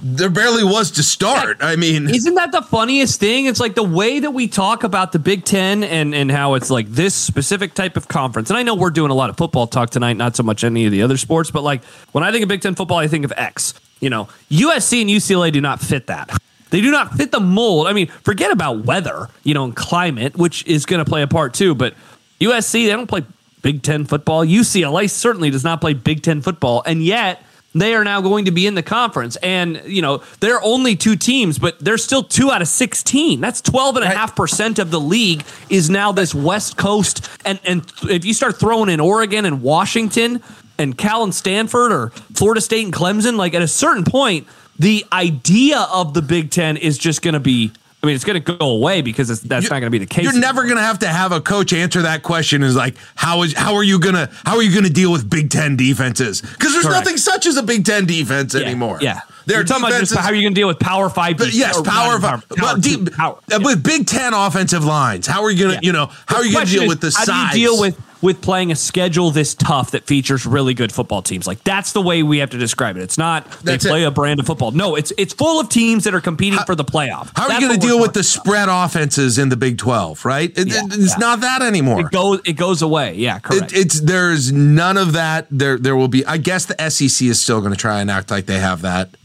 there barely was to start. I mean, <laughs> Isn't that the funniest thing? It's like the way that we talk about the Big Ten and, and how it's like this specific type of conference. And I know we're doing a lot of football talk tonight, not so much any of the other sports, but like when I think of Big Ten football, I think of X. You know, USC and UCLA do not fit that. They do not fit the mold. I mean, forget about weather, you know, and climate, which is going to play a part too. But USC, they don't play Big Ten football. UCLA certainly does not play Big Ten football. And yet, they are now going to be in the conference. And, you know, they're only two teams, but they're still two out of 16. That's 12.5% of the league is now this West Coast. And, and if you start throwing in Oregon and Washington and Cal and Stanford or Florida State and Clemson, like at a certain point, the idea of the Big Ten is just going to be I mean, it's going to go away because that's not going to be the case. You're never going to have to have a coach answer that question. Is like, how is how are you gonna how are you going to deal with Big Ten defenses? Because there's Correct. nothing such as a Big Ten defense yeah, anymore. Yeah, they're talking about just how are you going to deal with Power Five? But yes, Power Five. But deep, power, uh, yeah. with Big Ten offensive lines, how are you going to yeah. you know how the are you going to deal is, with the how size? Do you deal with with playing a schedule this tough that features really good football teams. Like that's the way we have to describe it. It's not they that's play it. a brand of football. No, it's it's full of teams that are competing how, for the playoff. How are you going to deal with the spread about. offenses in the Big Twelve? Right? It, yeah, it's yeah. not that anymore. It goes it goes away. Yeah, correct. It, it's there's none of that. There there will be. I guess the SEC is still going to try and act like they have that.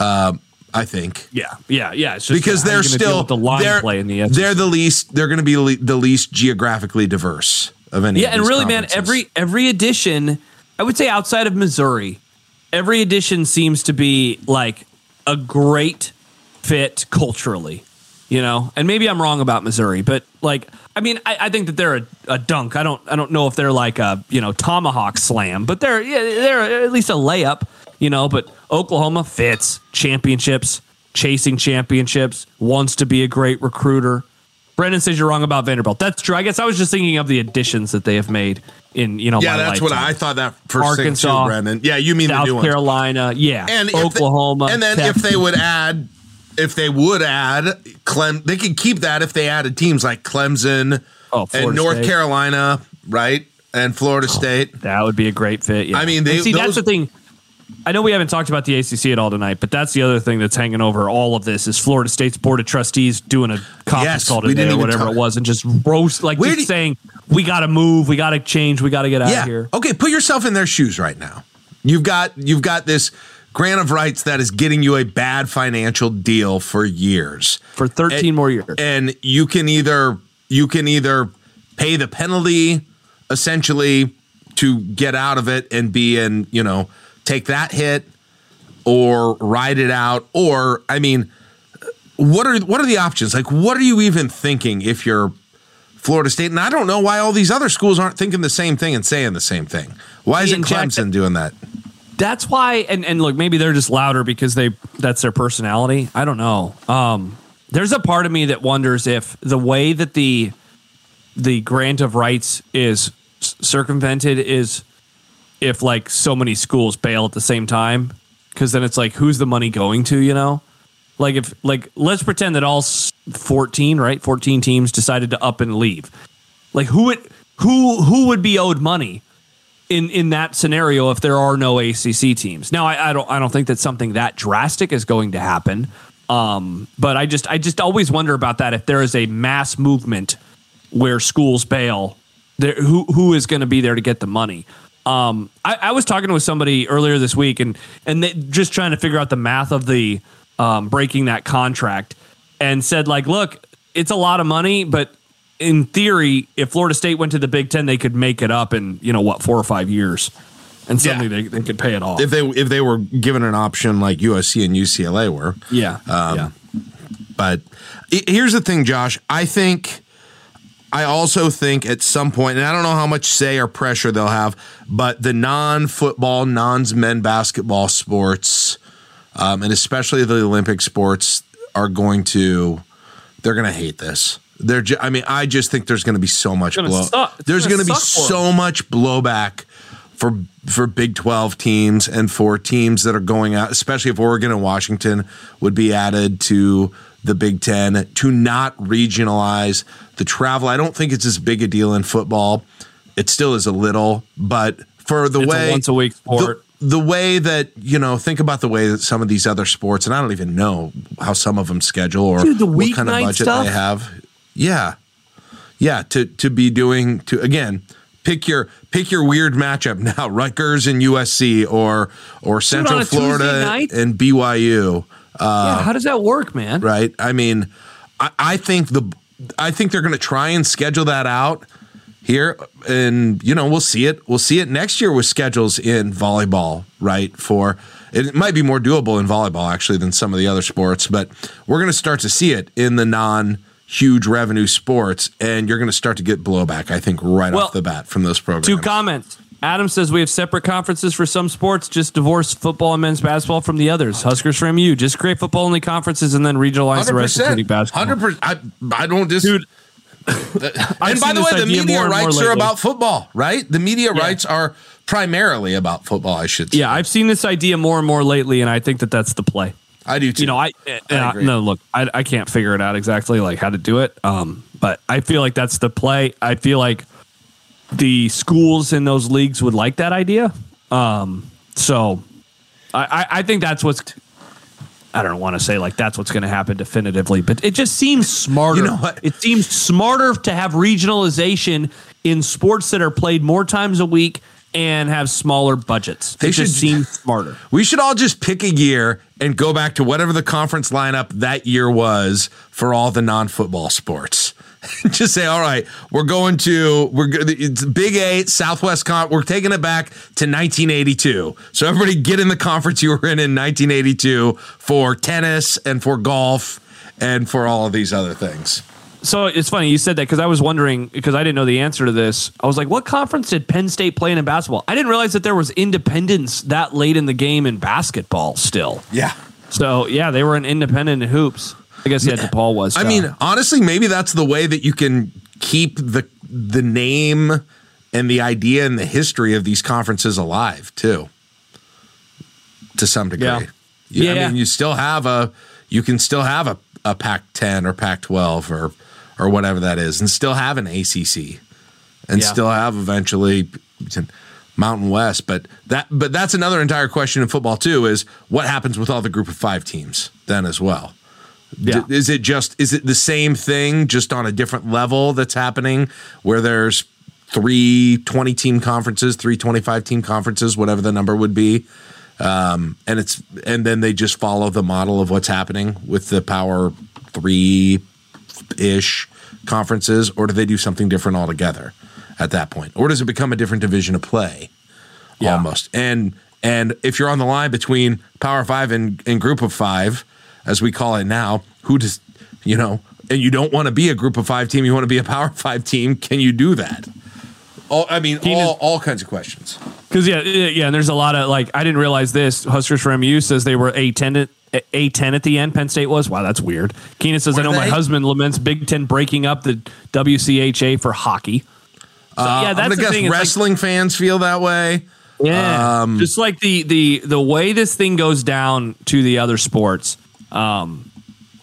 Uh, I think. Yeah, yeah, yeah. because they're still the line they're, play in the SEC. They're the least. They're going to be le- the least geographically diverse of any. Yeah, and really, man, every every edition, I would say outside of Missouri, every edition seems to be like a great fit culturally. You know, and maybe I'm wrong about Missouri, but like, I mean, I, I think that they're a, a, dunk. I don't, I don't know if they're like a you know tomahawk slam, but they're yeah, they're at least a layup. You know, but Oklahoma fits championships, chasing championships, wants to be a great recruiter. Brendan says you're wrong about Vanderbilt. That's true. I guess I was just thinking of the additions that they have made in you know. Yeah, that's lifetime. what I thought that first Arkansas, too, Brendan. Yeah, you mean South the new Carolina? Ones. Yeah, and Oklahoma. They, and then Texas. if they would add, if they would add Clem, they could keep that if they added teams like Clemson oh, and North State. Carolina, right, and Florida oh, State. That would be a great fit. Yeah. I mean, they, see those, that's the thing. I know we haven't talked about the ACC at all tonight, but that's the other thing that's hanging over all of this is Florida State's board of trustees doing a conference yes, call today or whatever talk. it was, and just roast like Where just saying we got to move, we got to change, we got to get out yeah. of here. Okay, put yourself in their shoes right now. You've got you've got this grant of rights that is getting you a bad financial deal for years for 13 and, more years, and you can either you can either pay the penalty essentially to get out of it and be in you know take that hit or ride it out or I mean what are what are the options? Like what are you even thinking if you're Florida State? And I don't know why all these other schools aren't thinking the same thing and saying the same thing. Why isn't Clemson doing that? That's why and and look, maybe they're just louder because they that's their personality. I don't know. Um there's a part of me that wonders if the way that the the grant of rights is circumvented is if like so many schools bail at the same time because then it's like who's the money going to you know? Like if like let's pretend that all 14 right 14 teams decided to up and leave. Like who would who who would be owed money in in that scenario if there are no ACC teams? Now I, I don't I don't think that something that drastic is going to happen um but I just I just always wonder about that if there is a mass movement where schools bail there who who is going to be there to get the money um, I, I, was talking with somebody earlier this week, and and they, just trying to figure out the math of the um, breaking that contract, and said like, look, it's a lot of money, but in theory, if Florida State went to the Big Ten, they could make it up in you know what four or five years, and suddenly yeah. they, they could pay it off if they if they were given an option like USC and UCLA were. Yeah, um, yeah. But here's the thing, Josh. I think I also think at some point, and I don't know how much say or pressure they'll have, but the non football, non men basketball sports, um, and especially the Olympic sports, are going to, they're going to hate this. They're, ju- I mean, I just think there's going to be so much blow. there's going to be so much blowback for for Big 12 teams and for teams that are going out, especially if Oregon and Washington would be added to the Big Ten to not regionalize the travel. I don't think it's as big a deal in football. It still is a little, but for the it's way a once a week sport. The, the way that you know, think about the way that some of these other sports, and I don't even know how some of them schedule or Dude, what kind of budget stuff? they have. Yeah, yeah. To to be doing to again, pick your pick your weird matchup now. <laughs> Rutgers and USC or or Central Florida and BYU. Uh, yeah, how does that work, man? Right. I mean, I, I think the I think they're going to try and schedule that out here, and you know we'll see it. We'll see it next year with schedules in volleyball, right? For it might be more doable in volleyball actually than some of the other sports, but we're going to start to see it in the non huge revenue sports, and you're going to start to get blowback. I think right Well, off the bat from those programs. Two comments. Adam says we have separate conferences for some sports. Just divorce football and men's basketball from the others. Huskers from MU. Just create football only conferences and then regionalize the rest, including basketball. Hundred percent. I, I don't just. Dude, <laughs> and by the way, the media more and more rights are about football, right? The media Yeah. rights are primarily about football. I should. Say. Yeah, I've seen this idea more and more lately, and I think that that's the play. I do too. You know, I, uh, agree. no look, I, I can't figure it out exactly like how to do it. Um, but I feel like that's the play. I feel like the schools in those leagues would like that idea. Um, so I, I, I think that's what's. I don't want to say like that's what's going to happen definitively, but it just seems smarter. You know what? It seems smarter to have regionalization in sports that are played more times a week and have smaller budgets. They it just should- seems smarter. We should all just pick a year and go back to whatever the conference lineup that year was for all the non-football sports. <laughs> just say, all right, we're going to we're it's Big Eight Southwest Con. We're taking it back to 1982. So everybody get in the conference you were in in 1982 for tennis and for golf and for all of these other things. So it's funny you said that because I was wondering because I didn't know the answer to this. I was like, what conference did Penn State play in in basketball? I didn't realize that there was independence that late in the game in basketball still. Yeah. So yeah, they were an independent in hoops. I guess yeah, DePaul was. I mean, honestly, maybe that's the way that you can keep the the name and the idea and the history of these conferences alive too. To some degree. Yeah. Yeah, I mean, you still have a you can still have a, a Pac ten or Pac twelve or or whatever that is, and still have an ACC, and Yeah. still have eventually Mountain West. But that but that's another entire question in football too. Is what happens with all the Group of Five teams then as well? Yeah. D- is it just is it the same thing just on a different level that's happening where there's three 20 team conferences three 25 team conferences whatever the number would be um, and it's and then they just follow the model of what's happening with the power three ish conferences or do they do something different altogether at that point or does it become a different division of play Yeah. almost. And and if you're on the line between Power Five and, and Group of Five, as we call it now, who does you know? And you don't want to be a Group of Five team. You want to be a Power Five team. Can you do that? All, I mean, all, all kinds of questions. Because yeah, yeah, yeah, and there's a lot of like I didn't realize this. Huskers for MU says they were a ten at a ten at the end. Penn State was. Wow, that's weird. Keenan says I know my husband laments Big Ten breaking up the WCHA for hockey. So, yeah, I'm that's the guess thing. It's like- wrestling fans feel that way. Yeah, Um, just like the the the way this thing goes down to the other sports, um,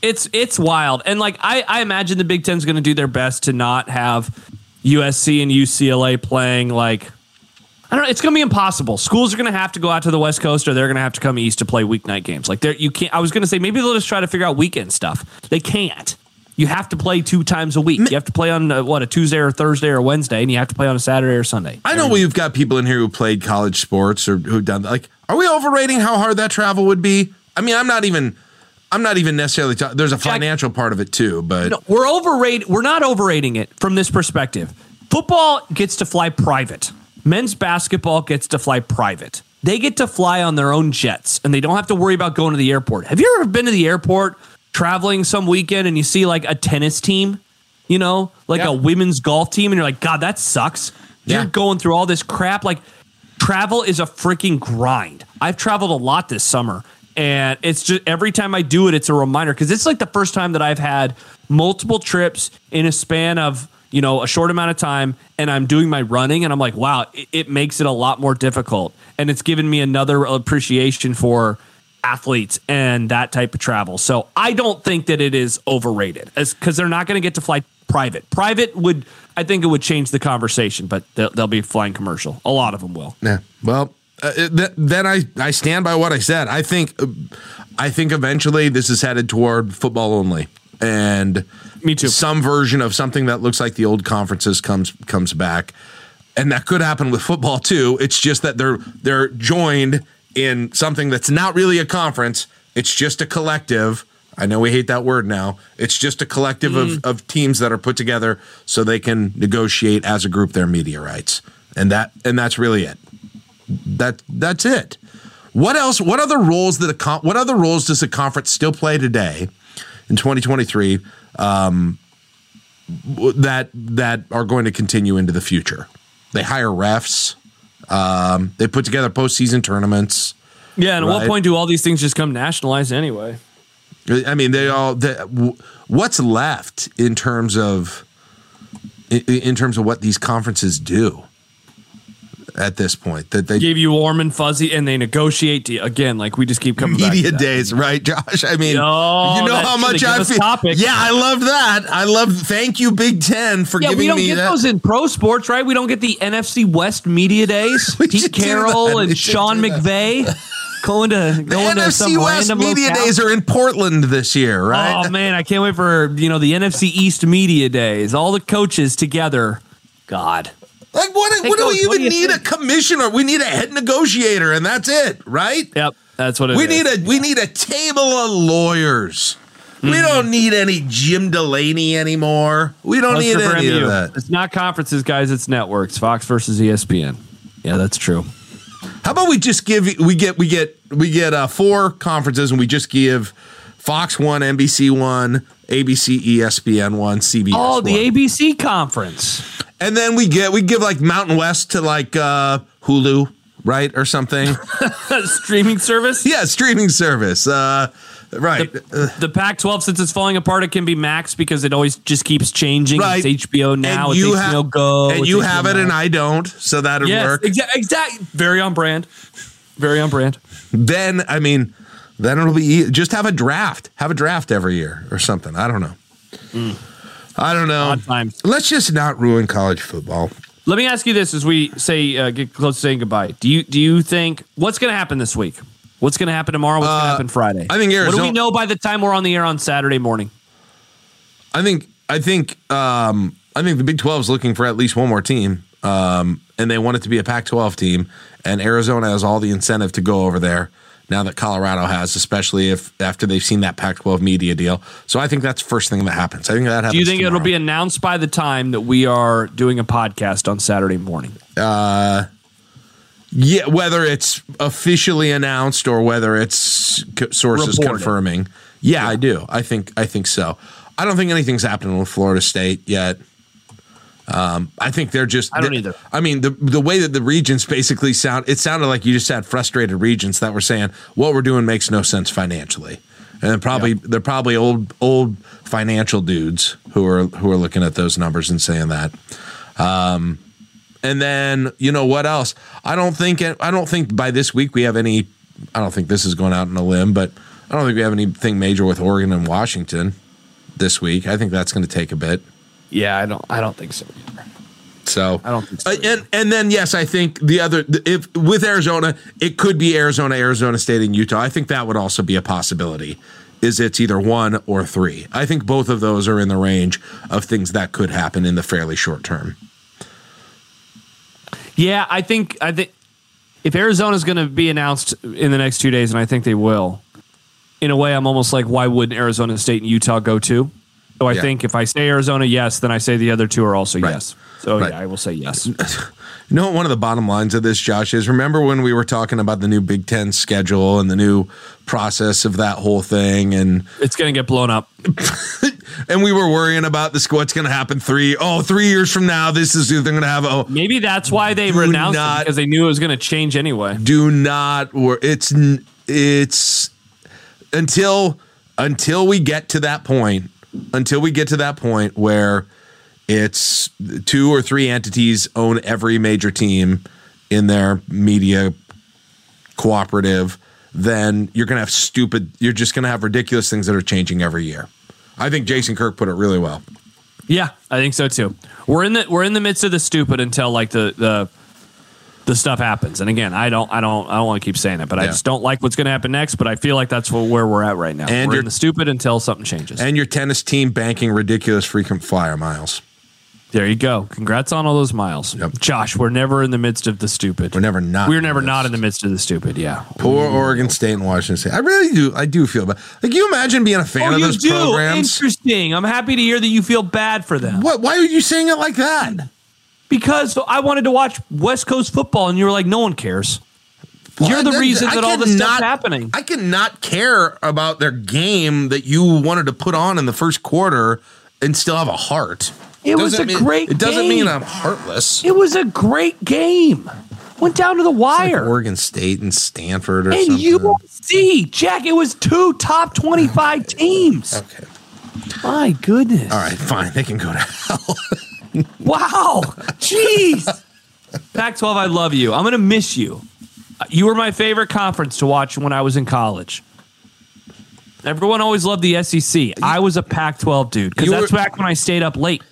it's it's wild. And like I I imagine the Big Ten's going to do their best to not have USC and UCLA playing like. I don't know. It's going to be impossible. Schools are going to have to go out to the West Coast, or they're going to have to come east to play weeknight games. Like there, you can't. I was going to say maybe they'll just try to figure out weekend stuff. They can't. You have to play two times a week. You have to play on uh, what a Tuesday or Thursday or Wednesday, and you have to play on a Saturday or Sunday. I know we've got people in here who played college sports or who've done like. Are we overrating how hard that travel would be? I mean, I'm not even. I'm not even necessarily. Ta- there's a financial part of it too, but No, we're overrated. We're not overrating it from this perspective. Football gets to fly private. Men's basketball gets to fly private. They get to fly on their own jets, and they don't have to worry about going to the airport. Have you ever been to the airport traveling some weekend and you see like a tennis team, you know, like Yeah. a women's golf team, and you're like, God, that sucks. Yeah. You're going through all this crap. Like, travel is a freaking grind. I've traveled a lot this summer, and it's just every time I do it, it's a reminder because it's like the first time that I've had multiple trips in a span of you know a short amount of time, and I'm doing my running, and I'm like, wow, it, it makes it a lot more difficult, and it's given me another appreciation for athletes and that type of travel. So I don't think that it is overrated, because they're not going to get to fly private. Private would, I think, it would change the conversation, but they'll, they'll be flying commercial. A lot of them will. Yeah. Well, uh, th- then I, I stand by what I said. I think I think eventually this is headed toward football only, and Me too. Some version of something that looks like the old conferences comes comes back, and that could happen with football too. It's just that they're they're joined in something that's not really a conference. It's just a collective I know we hate that word now. It's just a collective of, of teams that are put together so they can negotiate as a group their media rights. And that and that's really it. That that's it. What else? What other roles that a what other roles does the conference still play today in 2023 um, that that are going to continue into the future? They hire refs. Um, they put together postseason tournaments. Yeah, and at what point do all these things just come nationalized anyway? I mean, they all. They, what's left in terms of in, in terms of what these conferences do at this point? That they Give you warm and fuzzy, and they negotiate to, again, like we just keep coming back. media to that. days, right, Josh? I mean, Yo, you know how much I feel. topics. Yeah, I love that. I love. Thank you, Big Ten, for Yeah, giving we don't me get that. those in pro sports, right? We don't get the NFC West media days. <laughs> We should Pete. Carroll and Sean do. McVay <laughs> going to the going to some NFC West random media locale. days are in Portland this year, oh, right? Oh <laughs> man, I can't wait for you know the NFC East media days. All the coaches together. God, like, what? Hey, what do we do even need? A commissioner? We need a head negotiator, and that's it, right? yep, that's what it We is. need a we need a table of lawyers. We don't need any Jim Delaney anymore. We don't need any MU. of that. It's not conferences, guys. It's networks. Fox versus ESPN. Yeah, that's true. How about we just give we get we get we get uh, four conferences and we just give Fox one, NBC one, ABC, ESPN one, CBS. Oh, the one. ABC conference. And then we get we give like Mountain West to like uh, Hulu, right, or something. <laughs> streaming service. yeah, streaming service. Uh, right. Uh, The Pac-12, since it's falling apart, it can be Max because it always just keeps changing. Right. It's HBO now. and it's you HBO have Go. and it's you HBO have it, and I don't, so that'd yes, work. exactly. Exact, very on brand. Very on brand. then I mean, then it'll be just have a draft. Have a draft every year or something. I don't know. I don't know. Odd times. Let's just not ruin college football. Let me ask you this: as we say uh, get close to saying goodbye, do you do you think what's going to happen this week? What's going to happen tomorrow? What's going to happen Friday? Uh, I think Arizona. What do we know by the time we're on the air on Saturday morning? I think I think um, I think the Big Twelve is looking for at least one more team, um, and they want it to be a Pac-12 team. And Arizona has all the incentive to go over there now that Colorado has, especially if after they've seen that Pac-12 media deal. So I think that's the first thing that happens. I think that happens. Do you think it'll be announced by the time that we are doing a podcast on Saturday morning? Uh, Yeah, whether it's officially announced or whether it's co- sources Reported. confirming. Yeah, I do. I think I think so. I don't think anything's happening with Florida State yet. Um, I think they're just. I don't either. I mean, the the way that the regions basically sound, it sounded like you just had frustrated regions that were saying what we're doing makes no sense financially, and probably they're probably old old financial dudes who are who are looking at those numbers and saying that. And then you know what else? I don't think I don't think by this week we have any. I don't think this is going out on a limb, but I don't think we have anything major with Oregon and Washington this week. I think that's going to take a bit. Yeah, I don't. I don't think so. Either. So I don't think so. Uh, and and then yes, I think the other if with Arizona, it could be Arizona, Arizona State, and Utah. I think that would also be a possibility. Is it's either one or three? I think both of those are in the range of things that could happen in the fairly short term. Yeah, I think I think if Arizona's going to be announced in the next two days, and I think they will. In a way, I'm almost like, why wouldn't Arizona State and Utah go too? So I Yeah. think if I say Arizona, yes, then I say the other two are also Right. yes. So Right. yeah, I will say yes. <laughs> You know what one of the bottom lines of this, Josh, is remember when we were talking about the new Big Ten schedule and the new process of that whole thing and it's going to get blown up. <laughs> and we were worrying about this what's gonna happen three oh three years from now, this is they're gonna have oh Maybe that's why they renounced not- it because they knew it was going to change anyway. do not wor it's it's until until we get to that point until we get to that point where it's two or three entities own every major team in their media cooperative then you're going to have stupid you're just going to have ridiculous things that are changing every year i think jason kirk put it really well Yeah, I think so too. We're in the we're in the midst of the stupid until like the the the stuff happens. And again, I don't I don't I don't want to keep saying it, but I just don't like what's going to happen next. But I feel like that's where we're at right now. And we're in the stupid until something changes. and your tennis team banking ridiculous frequent flyer miles There you go. Congrats on all those miles. Yep. Josh, we're never in the midst of the stupid. We're never not. We're never not in the midst of the stupid. Yeah. Poor Oregon State and Washington State. I really do. I do feel bad. Like, you imagine being a fan Oh, of those do. programs? Interesting. I'm happy to hear that you feel bad for them What? Why are you saying it like that? Because I wanted to watch West Coast football, and you were like, no one cares. You're the reason that all this stuff's happening. I cannot care about their game that you wanted to put on in the first quarter and still have a heart. It was a mean- great It doesn't game. mean I'm heartless. It was a great game. Went down to the It's like wire. Oregon State and Stanford or and something. USC, Jack, it was two top 25 <laughs> teams. okay. My goodness. All right. Fine. They can go to hell. <laughs> <laughs> Wow. Jeez. Pac 12, I love you. I'm going to miss you. Uh, you were my favorite conference to watch when I was in college. Everyone always loved the SEC. I was a Pac 12 dude because that's back when I stayed up late.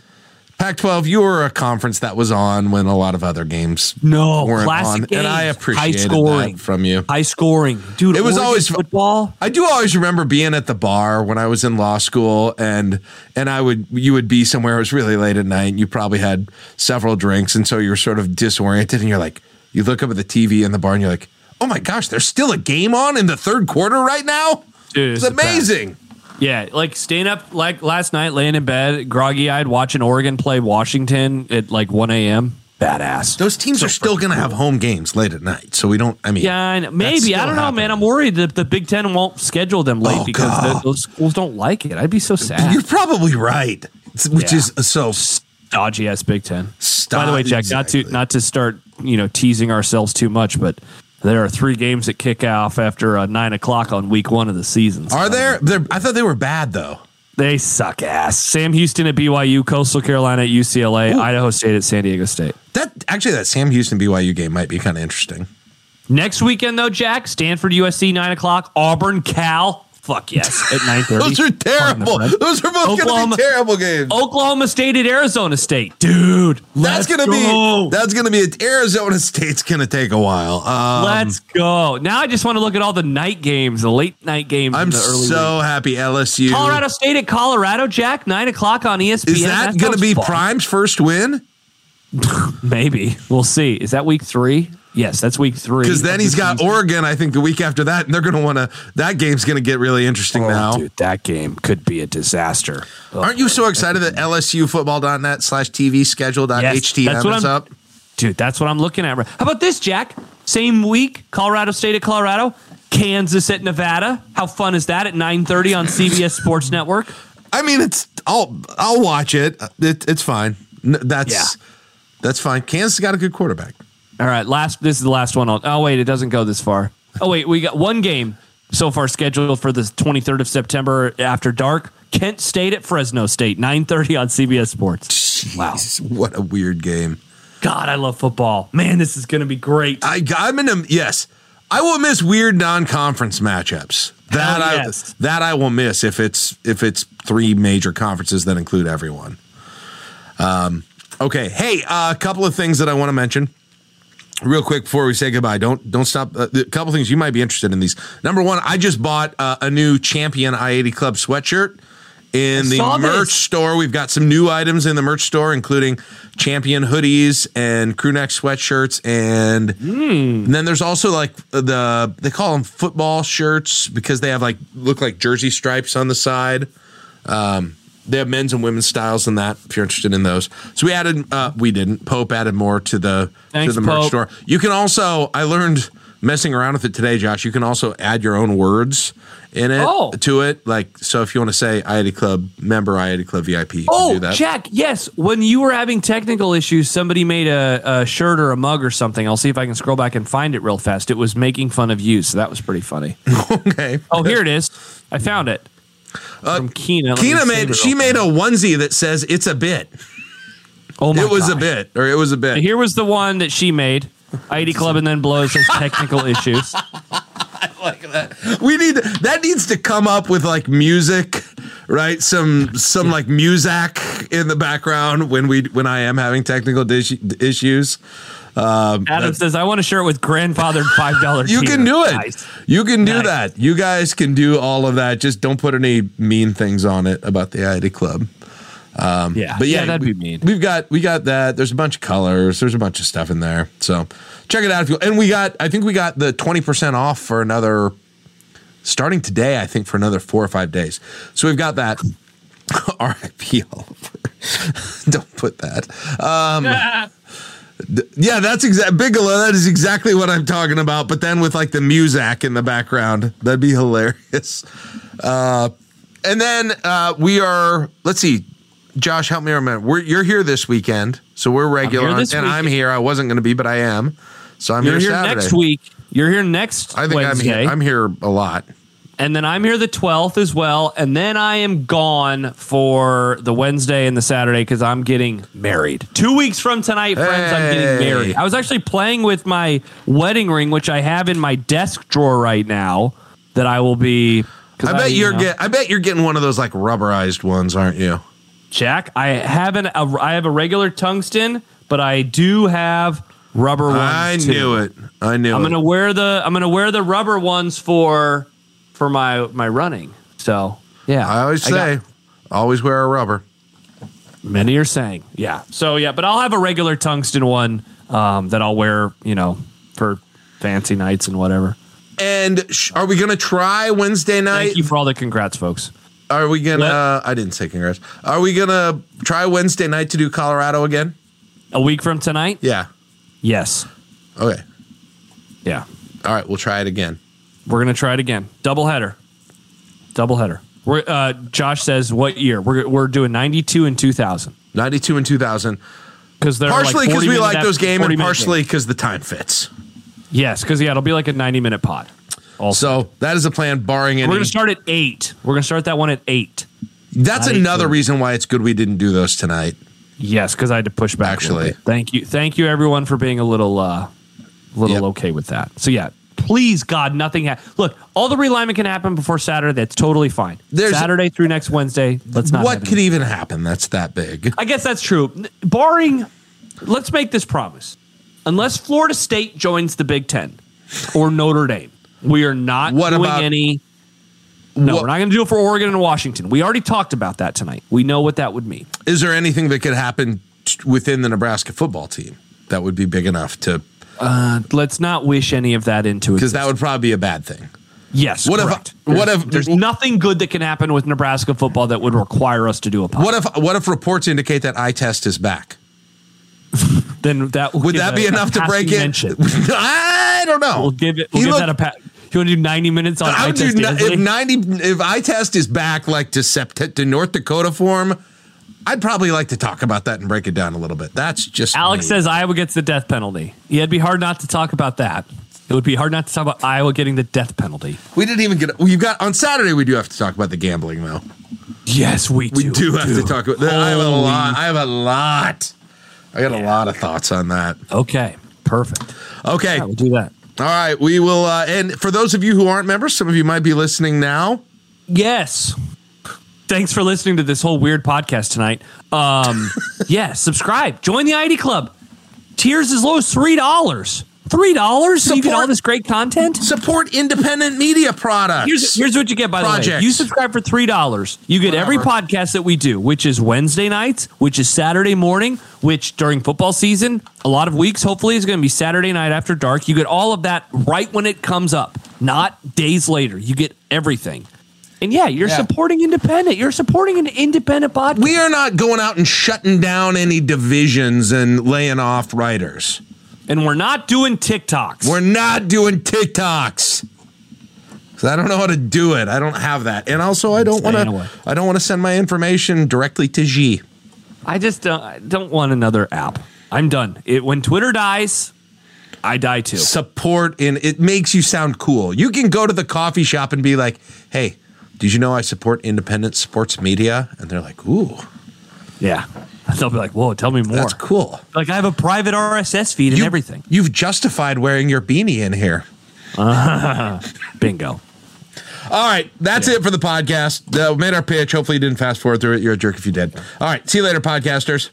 Pac-12, you were a conference that was on when a lot of other games No, weren't classic on, games. and I High appreciated scoring. that from you. High scoring. Dude, It was Oregon always- football. I do always remember being at the bar when I was in law school and and I would you would be somewhere it was really late at night and you probably had several drinks and so you're sort of disoriented and you're like you look up at the TV in the bar and you're like, "Oh my gosh, there's still a game on in the third quarter right now?" Dude, It's it's the best. amazing. Yeah, like staying up like last night, laying in bed, groggy eyed, watching Oregon play Washington at like 1 a.m. Badass. Those teams are still going to have home games late at night. So we don't I mean Yeah, I know. maybe. I don't know, man. I'm worried that the Big Ten won't schedule them late Oh, because the, those schools don't like it. I'd be so sad. You're probably right. Which Yeah. is uh, so Dodgy ass Big Ten. Stop. By the way, Jack, Exactly. not to not to start you know teasing ourselves too much, but there are three games that kick off after uh, nine o'clock on week one of the season. Are there? They're, I thought they were bad though. They suck ass. Sam Houston at BYU, Coastal Carolina at UCLA, Idaho State at San Diego State. That actually, that Sam Houston BYU game might be kind of interesting. Next weekend though, Jack, Stanford USC nine o'clock, Auburn Cal. Fuck yes <laughs> at nine thirty. Those are terrible. Those are both going to be terrible games. Oklahoma State at Arizona State, dude. that's let's going to go. be that's going to be Arizona State's going to take a while. Um, Let's go. Now I just want to look at all the night games, the late night games. I'm the early so week. happy LSU. Colorado State at Colorado, Jack, nine o'clock on ESPN. is that going to be fun. Prime's first win? <laughs> Maybe we'll see. Is that week three? Yes, that's week three. Because then he's got season. Oregon. I think the week after that, and they're going to want to. That game's going to get really interesting Oh, now. dude, that game could be a disaster. Oh, Aren't you so excited that LSUfootball.net slash TV schedule.htm Yes, is up? dude, that's what I'm looking at. How about this, Jack? Same week, Colorado State at Colorado, Kansas at Nevada. How fun is that at 9:30 on CBS Sports Network? I mean, it's I'll I'll watch it. it it's fine. That's Yeah. that's fine. Kansas got a good quarterback. All right, last. This is the last one. I'll, oh wait, it doesn't go this far. Oh wait, we got one game so far scheduled for the 23rd of September after dark. Kent State at Fresno State, 9:30 on CBS Sports. Wow. What a weird game. God, I love football. Man, this is going to be great. I I'm in a yes. I will miss weird non-conference matchups. That Hell I yes. that I will miss if it's if it's three major conferences that include everyone. Um, okay, hey, uh, a couple of things that I want to mention real quick before we say goodbye. Don't don't stop. Uh, a couple things you might be interested in these. Number one, I just bought uh, a new Champion I eighty Club sweatshirt. In the merch this. store, we've got some new items in the merch store, including champion hoodies and crew neck sweatshirts, and, Hmm. and then there's also like the they call them football shirts because they have like look like jersey stripes on the side. Um, they have men's and women's styles in that. If you're interested in those, so we added uh, we didn't Pope added more to the Thanks, to the merch Pope. store. You can also I learned messing around with it today, Josh. You can also add your own words in it Oh. to it. Like so, if you want to say I-80 Club member, I-80 Club VIP, you can Oh, do that. Jack, yes. When you were having technical issues, somebody made a, a shirt or a mug or something. I'll see if I can scroll back and find it real fast. It was making fun of you, so that was pretty funny. <laughs> okay. Oh, here it is. I found it. Uh, From Keena. Keena made she made a onesie that says it's a bit. Oh my it was a gosh. bit, or it was a bit. Here was the one that she made. I-80 Club and then blows has technical <laughs> issues. I like that. We need that needs to come up with like music, right? Some some like music in the background when we when I am having technical dis- issues. Um, Adam says, "I want to share it with grandfathered $5. <laughs> you can do it. Nice. You can do Nice. that. You guys can do all of that. Just don't put any mean things on it about the I-80 Club. yeah, But yeah, that'd we, be mean. We've got we got that. There's a bunch of colors. There's a bunch of stuff in there. So check it out if you. And we got. I think we got the twenty percent off for another. Starting today, I think for another four or five days. So we've got that. <laughs> R.I.P. Oliver. <laughs> Don't put that. Um, yeah, that's exact Bigelow. That is exactly what I'm talking about. But then with like the Muzak in the background, that'd be hilarious. Uh, and then uh, we are. Let's see, Josh, help me remember. We're, you're here this weekend, so we're regular, this and I'm here. I wasn't going to be, but I am. So I'm You're here here next week. You're here next I think Wednesday, I'm here. I'm here a lot. And then I'm here the 12th as well, and then I am gone for the Wednesday and the Saturday because I'm getting married. Two weeks from tonight, friends, I'm getting married. I was actually playing with my wedding ring, which I have in my desk drawer right now. That I will be. I bet you you're know, get. I bet you're getting one of those like rubberized ones, aren't you? Jack. I haven't. A, I have a regular tungsten, but I do have rubber ones. I too. knew it. I knew I'm it. gonna wear the I'm gonna wear the rubber ones for for my my running. So yeah, I always got- say, always wear a rubber. many are saying yeah. So yeah, but I'll have a regular tungsten one um, that I'll wear, you know, for fancy nights and whatever. And sh- are we going to try Wednesday night? Thank you for all the congrats, folks. Are we going What? to, I didn't say congrats. Are we going to try Wednesday night to do Colorado again? A week from tonight, Yeah. yes, Okay. yeah, All right. We'll try it again. We're gonna try it again. Double header, double header. We're, uh, Josh says, "What year?" We're we're doing 92 and 2000 92 and 2000. because they're Partially because 40 we like those games and partially because the time fits. Yes, because yeah, it'll be like a ninety-minute pod. Also, So that is a plan, barring any. we're gonna start at eight. We're gonna start that one at eight. That's another two. reason why it's good we didn't do those tonight. Yes, because I had to push back. Actually. Actually, thank you, thank you, everyone, for being a little, uh, little Yep. okay with that. So yeah, please, God, nothing. Ha- Look, all the realignment can happen before Saturday. That's totally fine. There's- Saturday through next Wednesday. Let's not. what could even happen that's that big? I guess that's true. Barring, let's make this promise. Unless Florida State joins the Big Ten or Notre Dame, we are not What doing about- any. No, What- we're not going to do it for Oregon and Washington. We already talked about that tonight. We know what that would mean. Is there anything that could happen t- within the Nebraska football team that would be big enough to? Uh, let's not wish any of that into it. Because that would probably be a bad thing. yes, what if- what There's- if- there's nothing good that can happen with Nebraska football that would require us to do a pod? What if what if reports indicate that eye test is back? <laughs> then that Would that be a enough to break it? <laughs> I don't know. We'll give it. We'll He give looked- that a pat. You want to do ninety minutes on I would test do ni- if ninety if eye test is back like to sept to North Dakota form. I'd probably like to talk about that and break it down a little bit. That's just Alex me. says Iowa gets the death penalty. Yeah, it'd be hard not to talk about that. It would be hard not to talk about Iowa getting the death penalty. we didn't even get. We've got on Saturday. We do have to talk about the gambling though. Yes, we We do have to talk about. I have a lot. I have a lot. I got a lot of thoughts on that. Okay, perfect. Okay. Yeah, we'll do that. All right, we will. Uh, and for those of you who aren't members, some of you might be listening now. Yes. Thanks for listening to this whole weird podcast tonight. Um, <laughs> yeah, subscribe. Join the I-80 Club. Tiers as low as three dollars. Three dollars. So you get all this great content. Support independent media products. Here's, here's what you get by the way. You subscribe for three dollars. You get every podcast that we do, which is Wednesday nights, which is Saturday morning, which during football season, a lot of weeks, hopefully, is going to be Saturday night after dark. You get all of that right when it comes up, not days later. You get everything. And yeah, you're Yeah. supporting independent. You're supporting an independent podcast. we are not going out and shutting down any divisions and laying off writers. and we're not doing TikToks. We're not doing TikToks. I don't know how to do it. I don't have that, and also I don't want to. I don't want to send my information directly to G. I just don't, I don't want another app. I'm done. It, when Twitter dies, I die too. Support in it makes you sound cool. You can go to the coffee shop and be like, "Hey, did you know I support independent sports media?" And they're like, "Ooh, Yeah. They'll be like, whoa, tell me more. that's cool." Like I have a private RSS feed and You- everything. You've justified wearing your beanie in here. <laughs> Bingo. All right, that's it for the podcast. Uh, we made our pitch. Hopefully, you didn't fast forward through it. You're a jerk if you did. All right, see you later, podcasters.